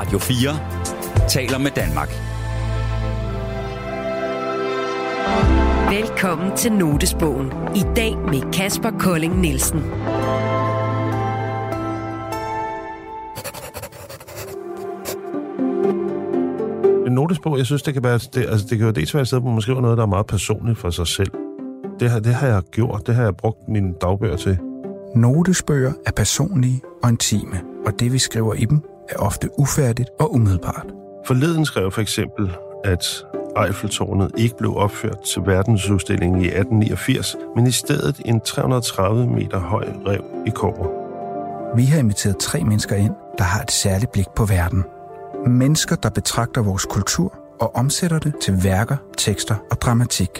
Radio 4 taler med Danmark. Velkommen til Notesbogen. I dag med Kasper Kolding Nielsen. En notesbog, jeg synes, det kan være, det, altså, det kan jo dels være et sted, hvor man skriver noget, der er meget personligt for sig selv. Det har, det har jeg gjort, det har jeg brugt mine dagbøger til. Notesbøger er personlige og intime, og det vi skriver i dem er ofte ufærdigt og umiddelbart. Forleden skrev for eksempel, at Eiffeltårnet ikke blev opført til verdensudstillingen i 1889, men i stedet en 330 meter høj rev i kobber. Vi har inviteret tre mennesker ind, der har et særligt blik på verden. Mennesker, der betragter vores kultur og omsætter det til værker, tekster og dramatik.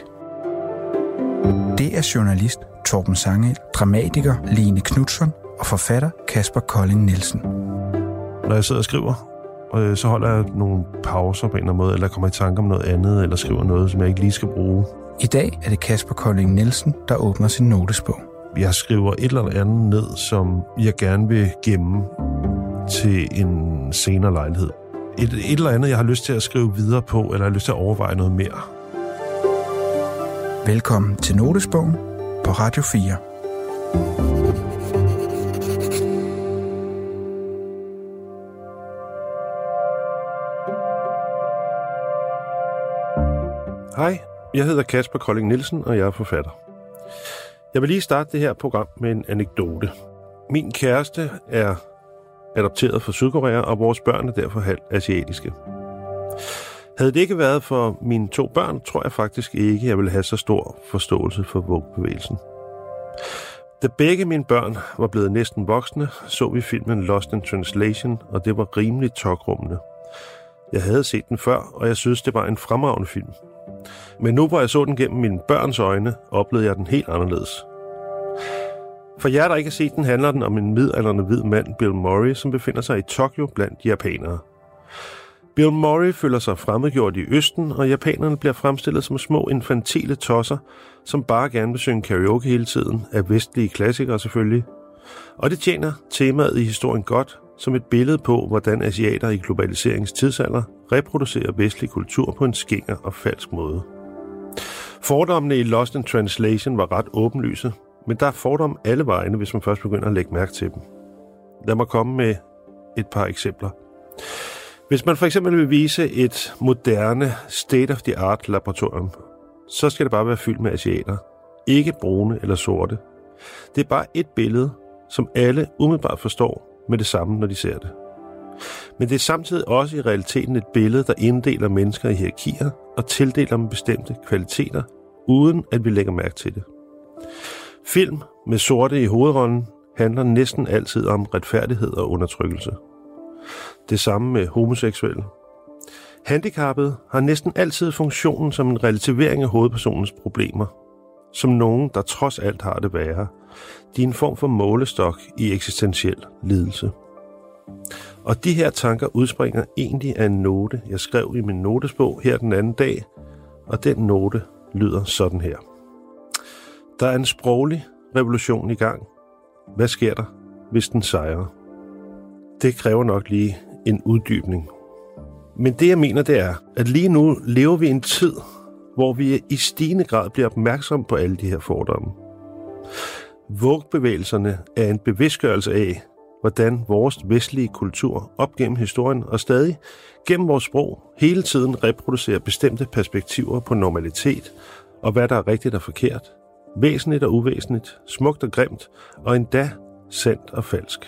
Det er journalist Torben Sangel, dramatiker Line Knudsen og forfatter Kasper Kolding Nielsen. Når jeg sidder og skriver, øh, så holder jeg nogle pauser på en eller anden måde, eller kommer i tanke om noget andet, eller skriver noget, som jeg ikke lige skal bruge. I dag er det Kasper Kolding Nielsen, der åbner sin notesbog. Jeg skriver et eller andet ned, som jeg gerne vil gemme til en senere lejlighed. Et, et eller andet, jeg har lyst til at skrive videre på, eller har lyst til at overveje noget mere. Velkommen til Notesbogen på Radio 4. Hej, jeg hedder Kasper Kolding Nielsen, og jeg er forfatter. Jeg vil lige starte det her program med en anekdote. Min kæreste er adopteret fra Sydkorea, og vores børn er derfor halvt asiatiske. Havde det ikke været for mine to børn, tror jeg faktisk ikke, jeg ville have så stor forståelse for vugbevægelsen. Da begge mine børn var blevet næsten voksne, så vi filmen Lost in Translation, og det var rimelig tokrummende. Jeg havde set den før, og jeg synes, det var en fremragende film. Men nu hvor jeg så den gennem mine børns øjne, oplevede jeg den helt anderledes. For jer, der ikke har set den, handler den om en midaldrende hvid mand, Bill Murray, som befinder sig i Tokyo blandt japanere. Bill Murray føler sig fremmedgjort i Østen, og japanerne bliver fremstillet som små infantile tosser, som bare gerne vil synge karaoke hele tiden, af vestlige klassikere selvfølgelig. Og det tjener temaet i historien godt, som et billede på, hvordan asiater i globaliseringens tidsalder reproducerer vestlig kultur på en skinger og falsk måde. Fordommene i Lost in Translation var ret åbenlyse, men der er fordomme alle vegne, hvis man først begynder at lægge mærke til dem. Lad mig komme med et par eksempler. Hvis man for eksempel vil vise et moderne state-of-the-art laboratorium, så skal det bare være fyldt med asiater. Ikke brune eller sorte. Det er bare et billede, som alle umiddelbart forstår med det samme, når de ser det. Men det er samtidig også i realiteten et billede, der inddeler mennesker i hierarkier og tildeler dem bestemte kvaliteter, uden at vi lægger mærke til det. Film med sorte i hovedrollen handler næsten altid om retfærdighed og undertrykkelse. Det samme med homoseksuelle. Handicappet har næsten altid funktionen som en relativering af hovedpersonens problemer. Som nogen, der trods alt har det værre. De er en form for målestok i eksistentiel lidelse. Og de her tanker udspringer egentlig af en note, jeg skrev i min notesbog her den anden dag, og den note lyder sådan her. Der er en sproglig revolution i gang. Hvad sker der, hvis den sejrer? Det kræver nok lige en uddybning. Men det jeg mener, det er, at lige nu lever vi i en tid, hvor vi i stigende grad bliver opmærksom på alle de her fordomme. Vågbevægelserne er en bevidstgørelse af, hvordan vores vestlige kultur op gennem historien og stadig gennem vores sprog hele tiden reproducerer bestemte perspektiver på normalitet og hvad der er rigtigt og forkert, væsentligt og uvæsentligt, smukt og grimt og endda sandt og falsk.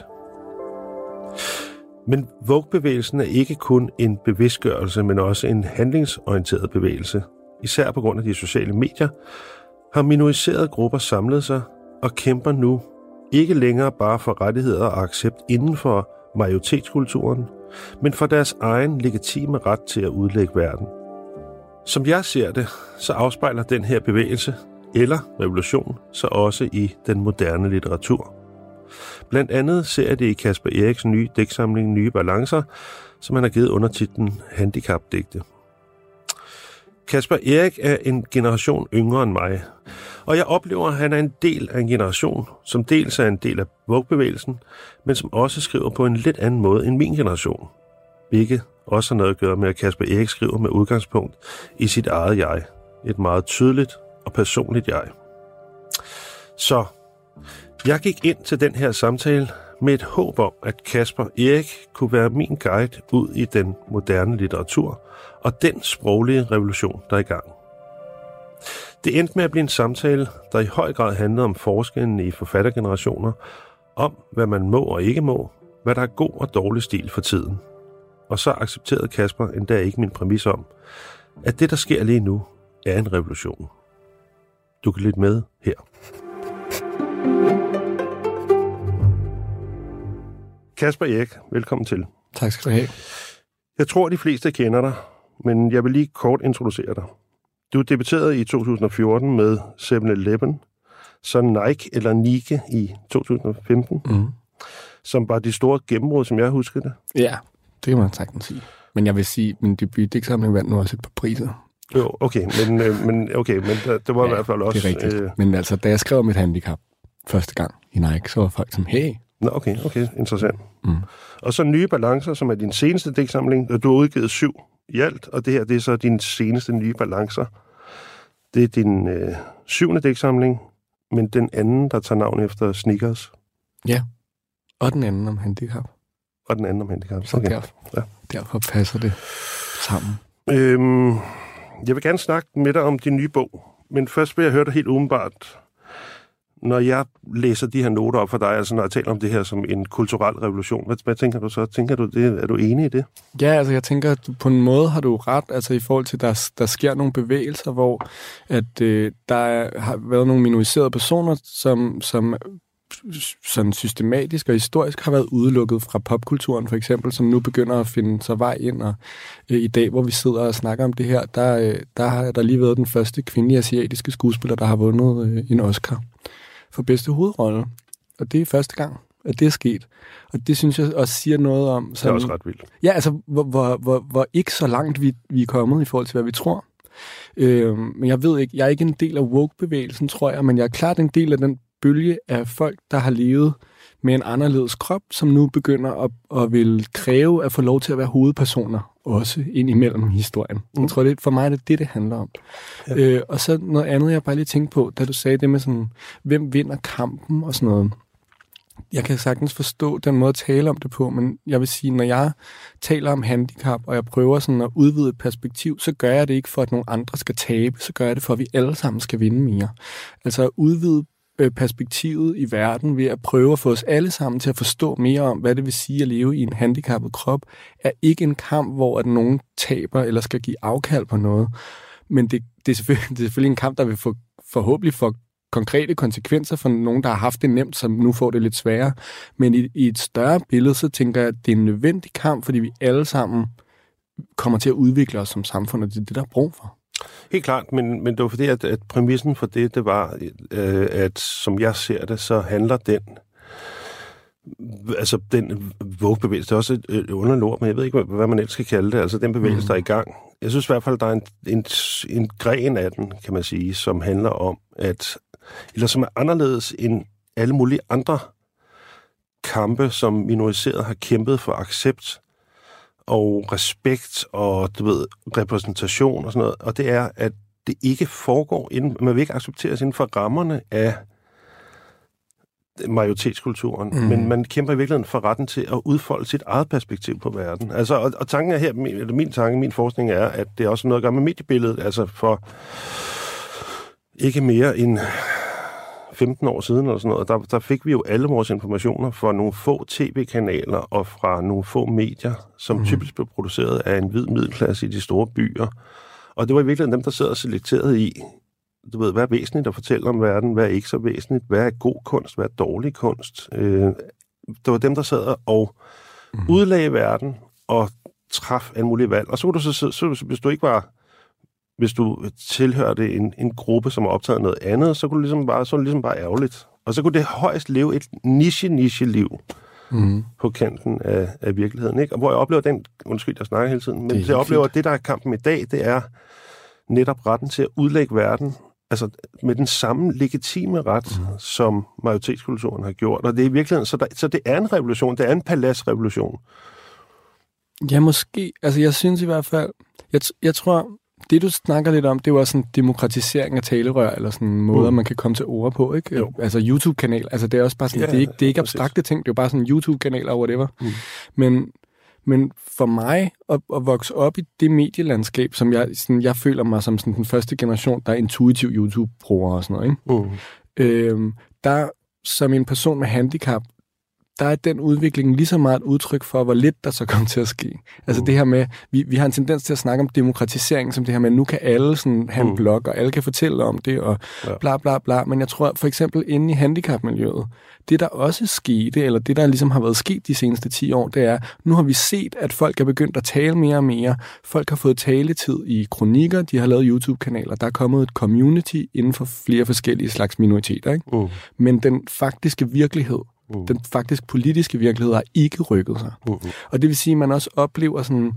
Men Vogue-bevægelsen er ikke kun en bevidstgørelse, men også en handlingsorienteret bevægelse. Især på grund af de sociale medier har minoriserede grupper samlet sig og kæmper nu ikke længere bare for rettigheder og accept inden for majoritetskulturen, men for deres egen legitime ret til at udlægge verden. Som jeg ser det, så afspejler den her bevægelse, eller revolution, så også i den moderne litteratur. Blandt andet ser jeg det i Kasper Eriks nye digtsamling Nye Balancer, som han har givet under titlen Handicapdigte. Kasper Erik er en generation yngre end mig, og jeg oplever, at han er en del af en generation, som dels er en del af vugbevægelsen, men som også skriver på en lidt anden måde end min generation. Hvilket også har noget at gøre med, at Kasper Erik skriver med udgangspunkt i sit eget jeg. Et meget tydeligt og personligt jeg. Så jeg gik ind til den her samtale med et håb om, at Kasper Erik kunne være min guide ud i den moderne litteratur og den sproglige revolution, der er i gang. Det endte med at blive en samtale, der i høj grad handlede om forskellen i forfattergenerationer, om hvad man må og ikke må, hvad der er god og dårlig stil for tiden. Og så accepterede Kasper endda ikke min præmis om, at det, der sker lige nu, er en revolution. Du kan lytte med her. Kasper Erik, velkommen til. Tak skal du have. Jeg tror, de fleste kender dig, men jeg vil lige kort introducere dig. Du debuterede i 2014 med 7-Eleven, så Nike eller Nike i 2015, Mm. som var de store gennembrud, som jeg husker det. Ja, det kan man sagtens sige. Men jeg vil sige, min debut digtsamling vandt nu også et par priser. Jo, okay, men, øh, men, okay, men der, det var ja, i hvert fald også... det er rigtigt. Øh, Men altså, da jeg skrev mit handicap første gang i Nike, så var folk som, hey, nå, okay, okay, interessant. Mm. Og så Nye Balancer, som er din seneste digtsamling, og du har udgivet syv i alt, og det her, det er så din seneste Nye Balancer. Det er din øh, syvende digtsamling, men den anden, der tager navn efter Snickers, og den anden om handicap. og den anden om handicap. Så okay. derfor, Ja. derfor passer det sammen. Øhm, jeg vil gerne snakke med dig om din nye bog, men først vil jeg høre dig helt umiddelbart. Når jeg læser de her noter op for dig, altså når jeg taler om det her som en kulturel revolution, hvad, hvad tænker du så? Tænker du det? Er du enig i det? Ja, altså jeg tænker, at på en måde har du ret, altså i forhold til, der, der sker nogle bevægelser, hvor at øh, der er- har været nogle minoriserede personer, som, som sådan systematisk og historisk har været udelukket fra popkulturen for eksempel, som nu begynder at finde sig vej ind. Og øh, i dag, hvor vi sidder og snakker om det her, der, øh, der har der lige været den første kvindelige asiatiske skuespiller, der har vundet øh, en Oscar for bedste hovedrolle. Og det er første gang, at det er sket. Og det synes jeg også siger noget om... Det er sådan- også ret vildt. Ja, altså, hvor, hvor, hvor, hvor ikke så langt vi, vi er kommet i forhold til, hvad vi tror. Øh, men jeg ved ikke, jeg er ikke en del af woke-bevægelsen, tror jeg, men jeg er klart en del af den bølge af folk, der har levet med en anderledes krop, som nu begynder at, at vil kræve at få lov til at være hovedpersoner, også ind imellem historien. Mm. Jeg tror, det, for mig er det det, det handler om. Ja. Øh, og så noget andet, jeg bare lige tænkte på, da du sagde det med sådan, hvem vinder kampen og sådan noget jeg kan sagtens forstå den måde at tale om det på, men jeg vil sige, når jeg taler om handicap, og jeg prøver sådan at udvide et perspektiv, så gør jeg det ikke for, at nogle andre skal tabe, så gør jeg det for, at vi alle sammen skal vinde mere. Altså at udvide øh, perspektivet i verden ved at prøve at få os alle sammen til at forstå mere om, hvad det vil sige at leve i en handicappet krop, er ikke en kamp, hvor at nogen taber eller skal give afkald på noget. Men det, det, er, selvfølgelig, det er selvfølgelig en kamp, der vil få, forhåbentlig få konkrete konsekvenser for nogen, der har haft det nemt, som nu får det lidt sværere. Men i, i et større billede, så tænker jeg, at det er en nødvendig kamp, fordi vi alle sammen kommer til at udvikle os som samfund, og det er det, der er brug for. Helt klart, men, men det var fordi, at, at præmissen for det, det var, øh, at som jeg ser det, så handler den altså den vågbevægelse, det er også et, et men jeg ved ikke, hvad, hvad man ellers skal kalde det, altså den bevægelse, Mm. der er i gang. Jeg synes i hvert fald, der er en, en, en gren af den, kan man sige, som handler om, at, eller som er anderledes end alle mulige andre kampe, som minoriseret har kæmpet for accept og respekt og, du ved, repræsentation og sådan noget, og det er, at det ikke foregår inden, man vil ikke accepteres inden for rammerne af majoritetskulturen, mm. Men man kæmper i virkeligheden for retten til at udfolde sit eget perspektiv på verden. Altså, og, og tanken er her, min, eller min tanke, min forskning er, at det er også noget at gøre med mediebilledet, altså for ikke mere end 15 år siden eller sådan noget, der, der fik vi jo alle vores informationer fra nogle få tv-kanaler og fra nogle få medier, som mm. typisk blev produceret af en hvid middelklasse i de store byer. Og det var i virkeligheden dem, der sad og selekterede i, du ved, hvad er væsentligt at fortælle om verden, hvad er ikke så væsentligt, hvad er god kunst, hvad er dårlig kunst. Øh, det var dem, der sad og mm. udlagde verden og traf alle mulige valg. Og så kunne du så, så, så hvis du ikke var hvis du tilhørte en, en gruppe, som har optaget noget andet, så kunne du ligesom bare, så det ligesom bare ærgerligt. Og så kunne det højst leve et niche-niche-liv Mm. på kanten af, af virkeligheden. Ikke? Og hvor jeg oplever den, undskyld, jeg snakker hele tiden, men Det det jeg oplever, at det, der er kampen i dag, det er netop retten til at udlægge verden, altså med den samme legitime ret, mm. som majoritetskulturen har gjort. Og det er i virkeligheden, så, der, så det er en revolution, det er en paladsrevolution. Ja, måske. Altså, jeg synes i hvert fald... Jeg, jeg tror, det du snakker lidt om, det var sådan demokratisering af talerør, eller sådan måder, mm. man kan komme til ord på, ikke? Jo. Altså YouTube-kanal, altså det er også bare sådan, Ja, det er ikke, det er ikke præcis. abstrakte ting, det er jo bare sådan YouTube-kanal og whatever. Mm. Men, men for mig at, at vokse op i det medielandskab, som jeg, sådan, jeg føler mig som sådan den første generation, der er intuitiv YouTube-bruger og sådan noget, ikke? Mm. Øhm, der som en person med handicap, der er den udvikling lige så meget et udtryk for, hvor lidt der så kommer til at ske. Altså Mm. det her med, vi, vi har en tendens til at snakke om demokratisering, som det her med, nu kan alle sådan have en Mm. blog, og alle kan fortælle om det, og Ja. bla bla bla. Men jeg tror for eksempel inde i handicapmiljøet, det der også skete, eller det der ligesom har været sket de seneste 10 år, det er, nu har vi set, at folk er begyndt at tale mere og mere. Folk har fået taletid i kronikker, de har lavet YouTube-kanaler, der er kommet et community inden for flere forskellige slags minoriteter. Ikke? Mm. Men den faktiske virkelighed, Mm. den faktisk politiske virkelighed har ikke rykket sig. Mm. Og det vil sige, at man også oplever sådan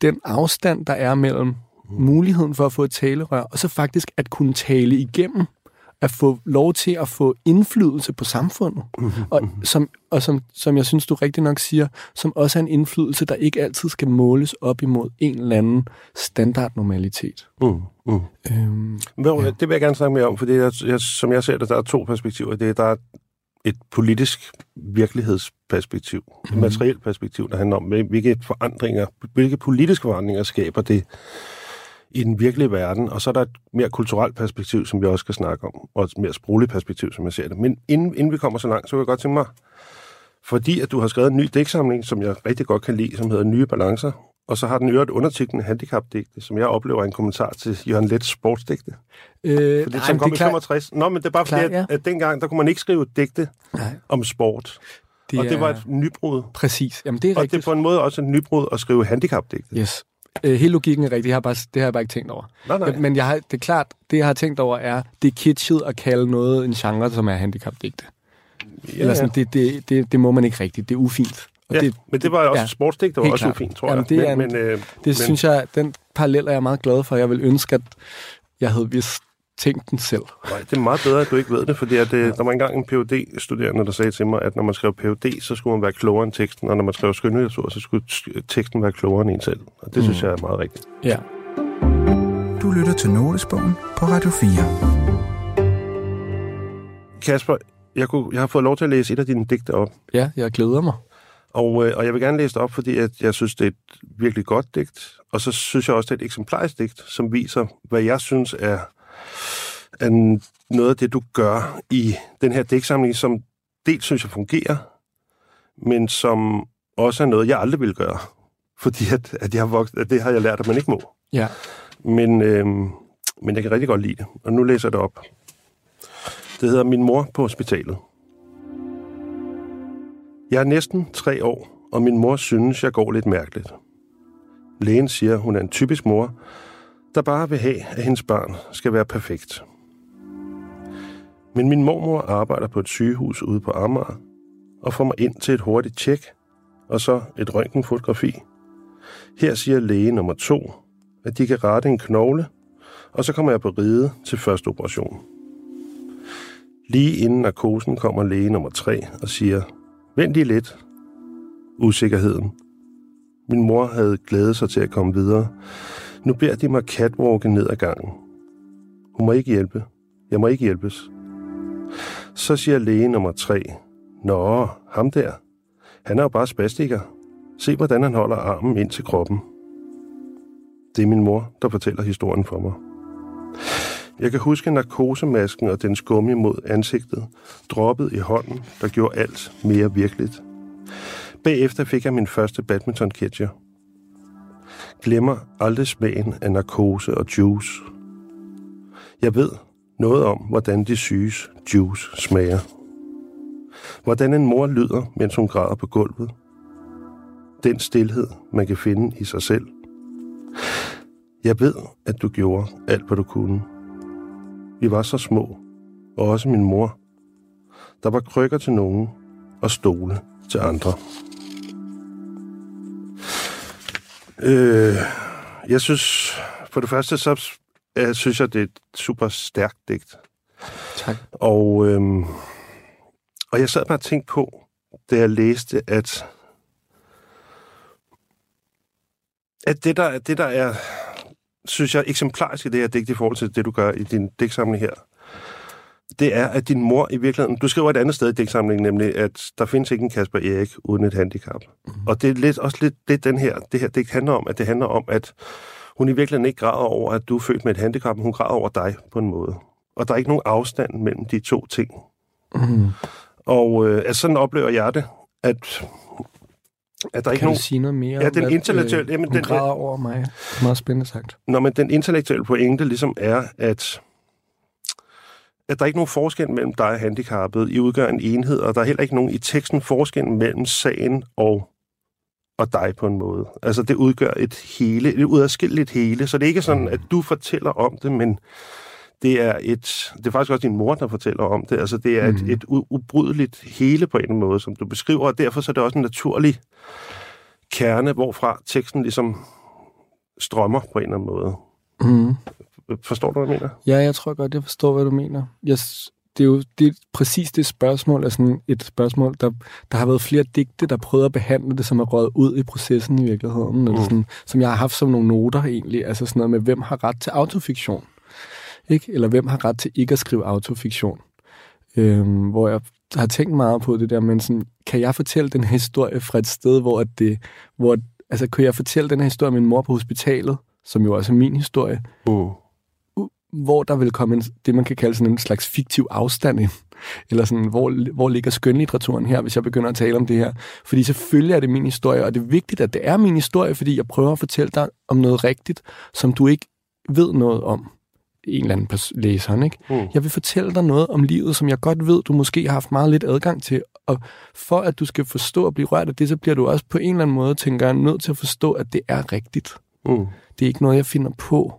den afstand, der er mellem muligheden for at få et talerør, og så faktisk at kunne tale igennem, at få lov til at få indflydelse på samfundet. Og, som, og som, som jeg synes, du rigtig nok siger, som også er en indflydelse, der ikke altid skal måles op imod en eller anden standardnormalitet. Mm. Mm. Øhm, Hvor, Ja. Det vil jeg gerne snakke mere om, for det er, jeg, som jeg ser det, der er to perspektiver. Det er, der er et politisk virkelighedsperspektiv, et Mhm. materielt perspektiv, der handler om, hvil- hvilke forandringer, hvilke politiske forandringer skaber det i den virkelige verden, og så er der et mere kulturelt perspektiv, som vi også skal snakke om, og et mere sprogligt perspektiv, som jeg ser det. Men inden, inden vi kommer så langt, så vil jeg godt tænke mig, fordi at du har skrevet en ny digtsamling, som jeg rigtig godt kan lide, som hedder Nye Balancer, og så har den øvrigt undertitlen Handicapdigte, som jeg oplever er en kommentar til Jørgen Lets sportsdigte. øh, Fordi nej, som kom det i er klart- 65. Nå, men det er bare fordi, Klart, at, at dengang, der kunne man ikke skrive digte Nej, om sport. det og det er- var et nybrud. Præcis. Jamen, det er Og rigtigt. det er på en måde også et nybrud at skrive handicapdigte. Yes. Øh, hele logikken er rigtig. Det har, jeg bare, det har jeg bare ikke tænkt over. Nej, nej. Ja, men jeg har, det er klart, det jeg har tænkt over er, det er kitschet at kalde noget en genre, som er handicapdigte. ja, Eller sådan, det, det, det, det må man ikke rigtigt. Det er ufint. Og ja, det, men det var også ja, sportsdigt, der var også klart. ufint, tror Jamen, jeg. det er men, en- men, øh, det men, synes jeg, den parallel er jeg meget glad for. Jeg vil ønske, at jeg havde vist tænkt den selv. Nej, det er meget bedre, at du ikke ved det, fordi at, øh, der var engang en phd studerende der sagde til mig, at når man skrev PhD, så skulle man være klogere end teksten, og når man skrev skønlitteratur, så skulle teksten være klogere end en selv. Og det mm. synes jeg er meget rigtigt. Ja. Du lytter til Notesbogen på Radio 4. Kasper, jeg, kunne, jeg har fået lov til at læse et af dine digte op, ja, jeg glæder mig. Og, øh, og jeg vil gerne læse det op, fordi at jeg synes, det er et virkelig godt digt. Og så synes jeg også, det er et eksemplarisk digt, som viser, hvad jeg synes er, er noget af det, du gør i den her digtsamling, som dels synes jeg fungerer, men som også er noget, jeg aldrig vil gøre. Fordi at, at, jeg har vokset, at det har jeg lært, at man ikke må. Ja. Men, øh, men jeg kan rigtig godt lide det. Og nu læser jeg det op. Det hedder Min mor på hospitalet. Jeg er næsten tre år, og min mor synes, jeg går lidt mærkeligt. Lægen siger, hun er en typisk mor, der bare vil have, at hendes barn skal være perfekt. Men min mormor arbejder på et sygehus ude på Amager, og får mig ind til et hurtigt tjek, og så et røntgenfotografi. Her siger læge nummer to, at de kan rette en knogle, og så kommer jeg på ride til første operation. Lige inden narkosen kommer læge nummer tre og siger, vent lige lidt. Usikkerheden. Min mor havde glædet sig til at komme videre. Nu beder de mig catwalke ned ad gangen. Hun må ikke hjælpe. Jeg må ikke hjælpes. Så siger læge nummer tre, Nå, ham der. Han er jo bare spastiker. Se, hvordan han holder armen ind til kroppen. Det er min mor, der fortæller historien for mig. Jeg kan huske narkosemasken og den gummi mod ansigtet, droppet i hånden, der gjorde alt mere virkeligt. Bagefter fik jeg min første badminton-ketcher. Glemmer aldrig smagen af narkose og juice. Jeg ved noget om, hvordan de syges juice smager. Hvordan en mor lyder, mens hun græder på gulvet. Den stillhed, man kan finde i sig selv. Jeg ved, at du gjorde alt, hvad du kunne. Vi var så små, og også min mor. Der var krykker til nogen og stole til andre. Øh, jeg synes, for det første, så øh, synes jeg, det er et super stærkt digt. Tak. Og, øhm, og jeg sad bare og tænkte på, da jeg læste, at at det der, det der er, synes jeg, eksemplarisk i det her digt i forhold til det, du gør i din digtsamling her, det er, at din mor i virkeligheden... Du skriver et andet sted i digtsamlingen, nemlig, at der findes ikke en Kasper Erik uden et handicap. Mm. Og det er lidt, også lidt det, den her, det her digt handler om, at det handler om, at hun i virkeligheden ikke græder over, at du er født med et handicap, men hun græder over dig på en måde. Og der er ikke nogen afstand mellem de to ting. Mm. Og øh, altså, sådan oplever jeg det, at at der kan ikke nogen... sige noget mere ja, den intellektuelle... Øh, jamen, den, græder over mig. Meget spændende sagt. Når man den intellektuelle pointe ligesom er, at at der er ikke nogen forskel mellem dig og handicappet. I udgør en enhed, og der er heller ikke nogen i teksten forskel mellem sagen og, og dig på en måde. Altså, det udgør et hele, et udadskilleligt hele, så det er ikke sådan, at du fortæller om det, men det er et, det er faktisk også din mor, der fortæller om det. Altså, det er mm. et, et ubrydeligt hele på en måde, som du beskriver, og derfor så er det også en naturlig kerne, hvorfra teksten ligesom strømmer på en eller anden måde. Mm. Forstår du, hvad jeg mener? Ja, jeg tror godt, jeg forstår, hvad du mener. Jeg, det er jo det er præcis det spørgsmål, er sådan et spørgsmål, der, der har været flere digte, der prøvede at behandle det, som er røget ud i processen i virkeligheden, mm. eller sådan, som jeg har haft som nogle noter egentlig, altså sådan noget med, hvem har ret til autofiktion, ikke? eller hvem har ret til ikke at skrive autofiktion. Øhm, hvor jeg har tænkt meget på det der, men sådan, kan jeg fortælle den historie fra et sted, hvor det, hvor, altså, kan jeg fortælle den her historie om min mor på hospitalet, som jo også er min historie, mm hvor der vil komme en, det, man kan kalde sådan en slags fiktiv afstand ind. Eller sådan, hvor, hvor ligger skønlitteraturen her, hvis jeg begynder at tale om det her. Fordi selvfølgelig er det min historie, og det er vigtigt, at det er min historie, fordi jeg prøver at fortælle dig om noget rigtigt, som du ikke ved noget om en eller anden læser. Ikke? Mm. Jeg vil fortælle dig noget om livet, som jeg godt ved, du måske har haft meget lidt adgang til. Og for at du skal forstå og blive rørt af det, så bliver du også på en eller anden måde, tænker jeg, nødt til at forstå, at det er rigtigt. Mm. Det er ikke noget, jeg finder på.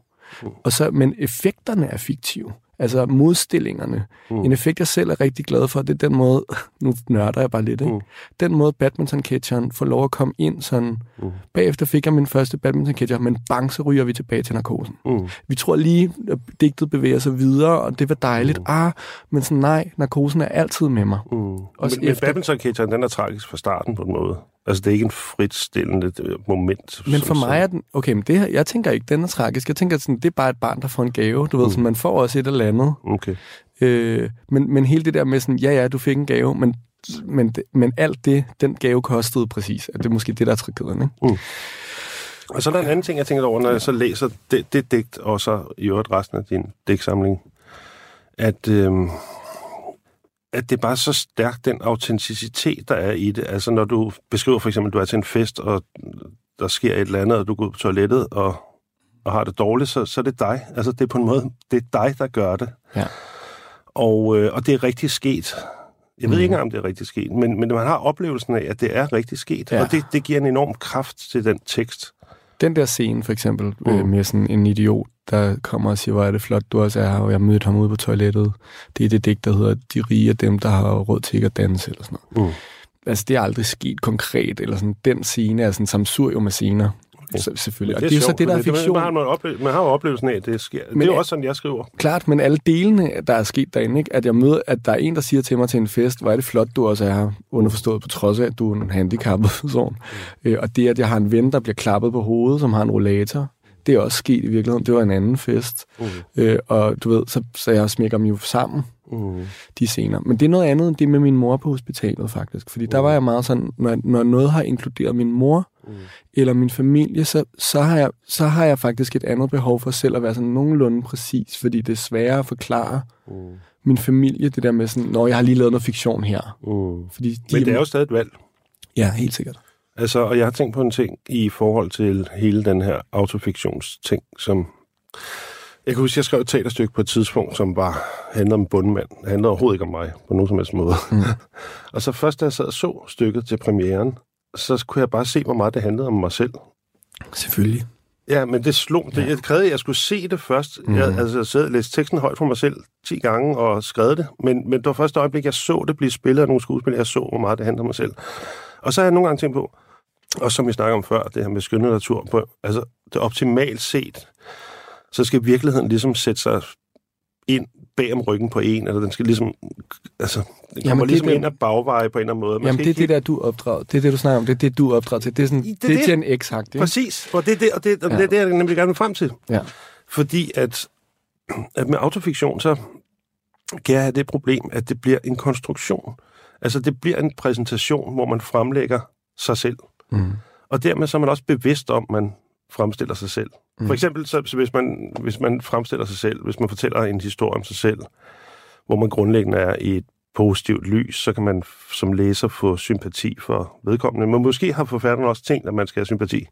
Mm. Og så, men effekterne er fiktive. Altså modstillingerne. Mm. En effekt, jeg selv er rigtig glad for, det er den måde, nu nørder jeg bare lidt, ikke? Mm. den måde badminton-catcheren får lov at komme ind sådan. Mm. Bagefter fik jeg min første badminton-catcher, men bang, så ryger vi tilbage til narkosen. Mm. Vi tror lige, at digtet bevæger sig videre, og det var dejligt. Mm. Ah, men sådan nej, narkosen er altid med mig. Mm. Også men, efter... men badminton-catcheren, den er tragisk fra starten på en måde. Altså, det er ikke en fritstillende moment. Men for mig er den... Okay, men det her, jeg tænker ikke, den er tragisk. Jeg tænker, sådan, det er bare et barn, der får en gave. Du ved, mm. sådan, man får også et eller andet. Okay. Øh, men, men hele det der med sådan, ja, ja, du fik en gave, men, men, men alt det, den gave kostede præcis. At det er måske det, der er tragedien, ikke? Mm. Og så er der en anden ting, jeg tænker over, når jeg så læser det, det digt, og så i øvrigt resten af din digtsamling, at... Øh, at det er bare så stærkt, den autenticitet, der er i det. Altså når du beskriver for eksempel, at du er til en fest, og der sker et eller andet, og du går ud på toilettet, og, og har det dårligt, så, så er det dig. Altså det er på en måde, det er dig, der gør det. Ja. Og, øh, og det er rigtig sket. Jeg ved mm. ikke engang, om det er rigtig sket, men, men man har oplevelsen af, at det er rigtig sket. Ja. Og det, det giver en enorm kraft til den tekst. Den der scene, for eksempel, mm. øh, med sådan en idiot, der kommer og siger, hvor er det flot, du også er her, og jeg mødte ham ude på toilettet. Det er det digt, der hedder, de rige er dem, der har råd til ikke at danse, eller sådan noget. Mm. Altså, det er aldrig sket konkret, eller sådan, den scene er sådan samsurium af scener. Så, selvfølgelig. Og det er, og det er sjovt, så det, der er fiktion. Man, man, har ople- man har jo oplevelsen af, at det sker. Men, det er også sådan, jeg skriver. Klart, men alle delene, der er sket derinde, ikke? at jeg møder, at der er en, der siger til mig til en fest, hvor er det flot, du også er her, underforstået på trods af, at du er en handicappet person. Mm. Øh, og det, at jeg har en ven, der bliver klappet på hovedet, som har en rollator, det er også sket i virkeligheden. Det var en anden fest. Mm. Øh, og du ved, så, så jeg smækker dem jo sammen, mm. de scener. Men det er noget andet end det med min mor på hospitalet, faktisk. Fordi mm. der var jeg meget sådan, når, når noget har inkluderet min mor, mm. eller min familie, så, så, har jeg, så har jeg faktisk et andet behov for selv at være sådan nogenlunde præcis, fordi det er sværere at forklare mm. min familie, det der med sådan, når jeg har lige lavet noget fiktion her. Mm. Fordi de, Men det er jo stadig et valg. Ja, helt sikkert. Altså, og jeg har tænkt på en ting i forhold til hele den her autofiktionsting, som... Jeg kan huske, jeg skrev et teaterstykke på et tidspunkt, som var handlede om bundmand. Det handlede overhovedet ikke om mig, på nogen som helst måde. Mm. og så først, da jeg sad og så stykket til premieren, så kunne jeg bare se, hvor meget det handlede om mig selv. Selvfølgelig. Ja, men det slog. Det, jeg krævede, at jeg skulle se det først. Mm. Jeg, altså, jeg sad og læste teksten højt for mig selv 10 gange og skrev det. Men, men det var første øjeblik, jeg så det blive spillet af nogle skuespillere. Jeg så, hvor meget det handlede om mig selv. Og så har jeg nogle gange tænkt på, og som vi snakker om før, det her med skønlitteratur, på, altså det optimalt set, så skal virkeligheden ligesom sætte sig ind bag om ryggen på en, eller den skal ligesom, altså, den Jamen, kommer det er ligesom den- ind ad bagveje på en eller anden måde. Man Jamen, det er det der, du opdraget. Det er det, du snakker om. Det er det, du er opdraget til. Det er sådan, Det det, det, det. er Gen x ikke? Præcis, og det er det, og det, og Ja. det, er det, jeg nemlig gerne vil frem til. Ja. Fordi at, at med autofiktion, så kan jeg have det problem, at det bliver en konstruktion. Altså, det bliver en præsentation, hvor man fremlægger sig selv. Mm. Og dermed så er man også bevidst om, man fremstiller sig selv. Mm. For eksempel, så, så hvis, man, hvis man fremstiller sig selv, hvis man fortæller en historie om sig selv, hvor man grundlæggende er i et positivt lys, så kan man som læser få sympati for vedkommende. Men måske har forfatteren også tænkt, at man skal have sympati.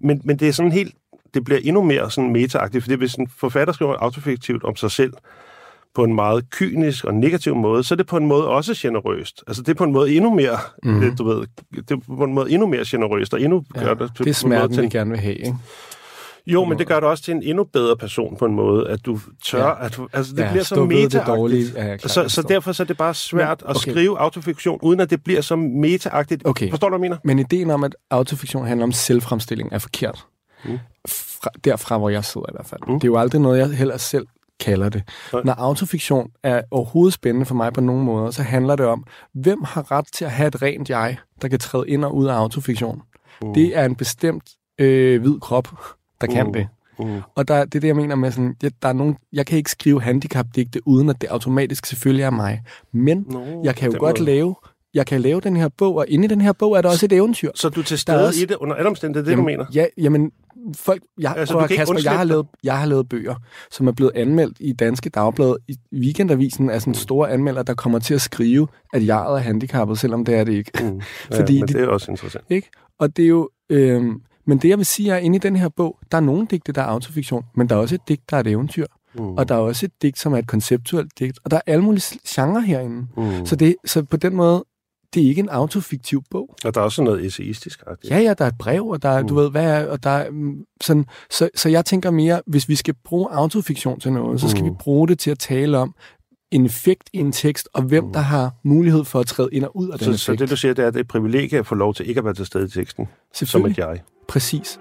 Men, men det er sådan helt, det bliver endnu mere sådan meta fordi hvis en forfatter skriver autofiktivt om sig selv, på en meget kynisk og negativ måde, så er det på en måde også generøst. Altså det er på en måde endnu mere, mm. det, du ved, det er på en måde endnu mere generøst, og endnu Ja, gør det, det er en smerten, til vi gerne vil have, ikke? jo, men det gør det også til en endnu bedre person på en måde, at du tør, Ja. at du, altså det Ja, bliver så ved det meta dårlige. Ja, klart, så, så derfor så er det bare svært Men, at okay. skrive autofiktion, uden at det bliver så meta Okay. Forstår du, hvad jeg mener? Men ideen om, at autofiktion handler om selvfremstilling, er forkert. Mm. Fra, derfra, hvor jeg sidder i hvert fald. Mm. Det er jo aldrig noget, jeg heller selv kalder det. Nej. Når autofiktion er overhovedet spændende for mig på nogen måder, så handler det om, hvem har ret til at have et rent jeg, der kan træde ind og ud af autofiktion. Mm. Det er en bestemt øh, hvid krop, der kan Mm. det. Mm. Og der, det er det, jeg mener med sådan, jeg, der er nogen, jeg kan ikke skrive handicapdigte, uden at det automatisk selvfølgelig er mig. Men Nå, jeg kan jo godt måde. lave, jeg kan lave den her bog, og inde i den her bog er der også et eventyr. Så du er til er stede også- i det under alle omstændigheder, det er det, du mener? Ja, jamen, folk, jeg, Altså, du prøv, kan ikke Kasper, jeg har, lavet, jeg har lavet bøger, som er blevet anmeldt i Danske Dagblad. I Weekendavisen er sådan en stor anmelder, der kommer til at skrive, at jeg er handicappet, selvom det er det ikke. Mm. Ja, Fordi men det- det er også interessant. ikke? Og det er jo... Øhm, men det, jeg vil sige, er, at inde i den her bog, der er nogle digte, der er autofiktion, men der er også et digt, der er et eventyr. Mm. Og der er også et digt, som er et konceptuelt digt. Og der er alle mulige genre herinde. Mm. Så, det, så på den måde, det er ikke en autofiktiv bog. Og der er også noget essayistisk. Ja, ja, der er et brev, og der er, du Mm. ved, hvad er, og der er mm, sådan, så, så jeg tænker mere, hvis vi skal bruge autofiktion til noget, så skal Mm. vi bruge det til at tale om en effekt i en tekst, og hvem der har mulighed for at træde ind og ud af den Så, effekt. så det, du siger, det er, at det er et privilegie at få lov til ikke at være til stede i teksten, som et jeg. Præcis.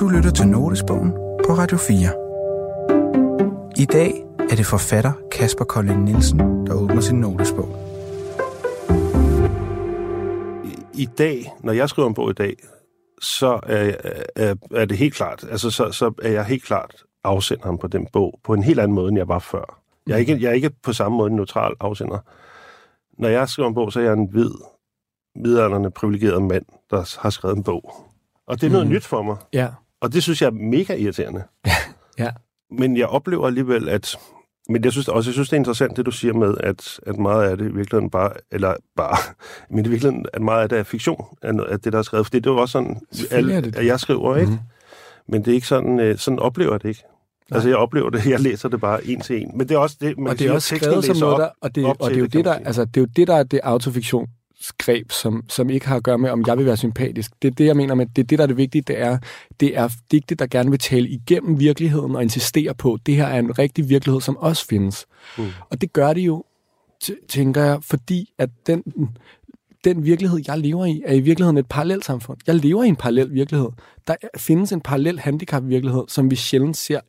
Du lytter til Notesbogen på Radio 4. I dag er det forfatter Kasper Kolding Nielsen, der åbner sin notesbog. I, I dag, når jeg skriver en bog i dag, så er, er, er det helt klart, altså så, så er jeg helt klart afsenderen på den bog, på en helt anden måde, end jeg var før. Jeg er ikke, jeg er ikke på samme måde en neutral afsender. Når jeg skriver en bog, så er jeg en hvid, midaldrende, privilegeret mand, der har skrevet en bog. Og det er noget Mhm. nyt for mig. Ja. Og det synes jeg er mega irriterende. Ja. Men jeg oplever alligevel, at... Men jeg synes også, jeg synes, det er interessant, det du siger med, at, at meget af det i virkeligheden bare... Eller bare... Men i virkeligheden, at meget af det er fiktion, af det, der er skrevet. Fordi det er jo også sådan, Selvfølgelig er al- det at jeg skriver, ikke? Mhm. Men det er ikke sådan... øh, Sådan oplever jeg det ikke. Altså, jeg oplever det, jeg læser det bare en til en. Men det er også det, man og det sige, er at også teksten skrevet som noget, der, og det, og det, er jo det, der, sige. altså, det er jo det, der er det autofiktionsgreb, som, som ikke har at gøre med, om jeg vil være sympatisk. Det er det, jeg mener med, det er det, der er det vigtige, det er, det er digte, der gerne vil tale igennem virkeligheden og insistere på, at det her er en rigtig virkelighed, som også findes. Mm. Og det gør de jo, tænker jeg, fordi at den, den virkelighed, jeg lever i, er i virkeligheden et parallelt samfund. Jeg lever i en parallel virkelighed. Der er- findes en parallel handicapvirkelighed, som vi sjældent ser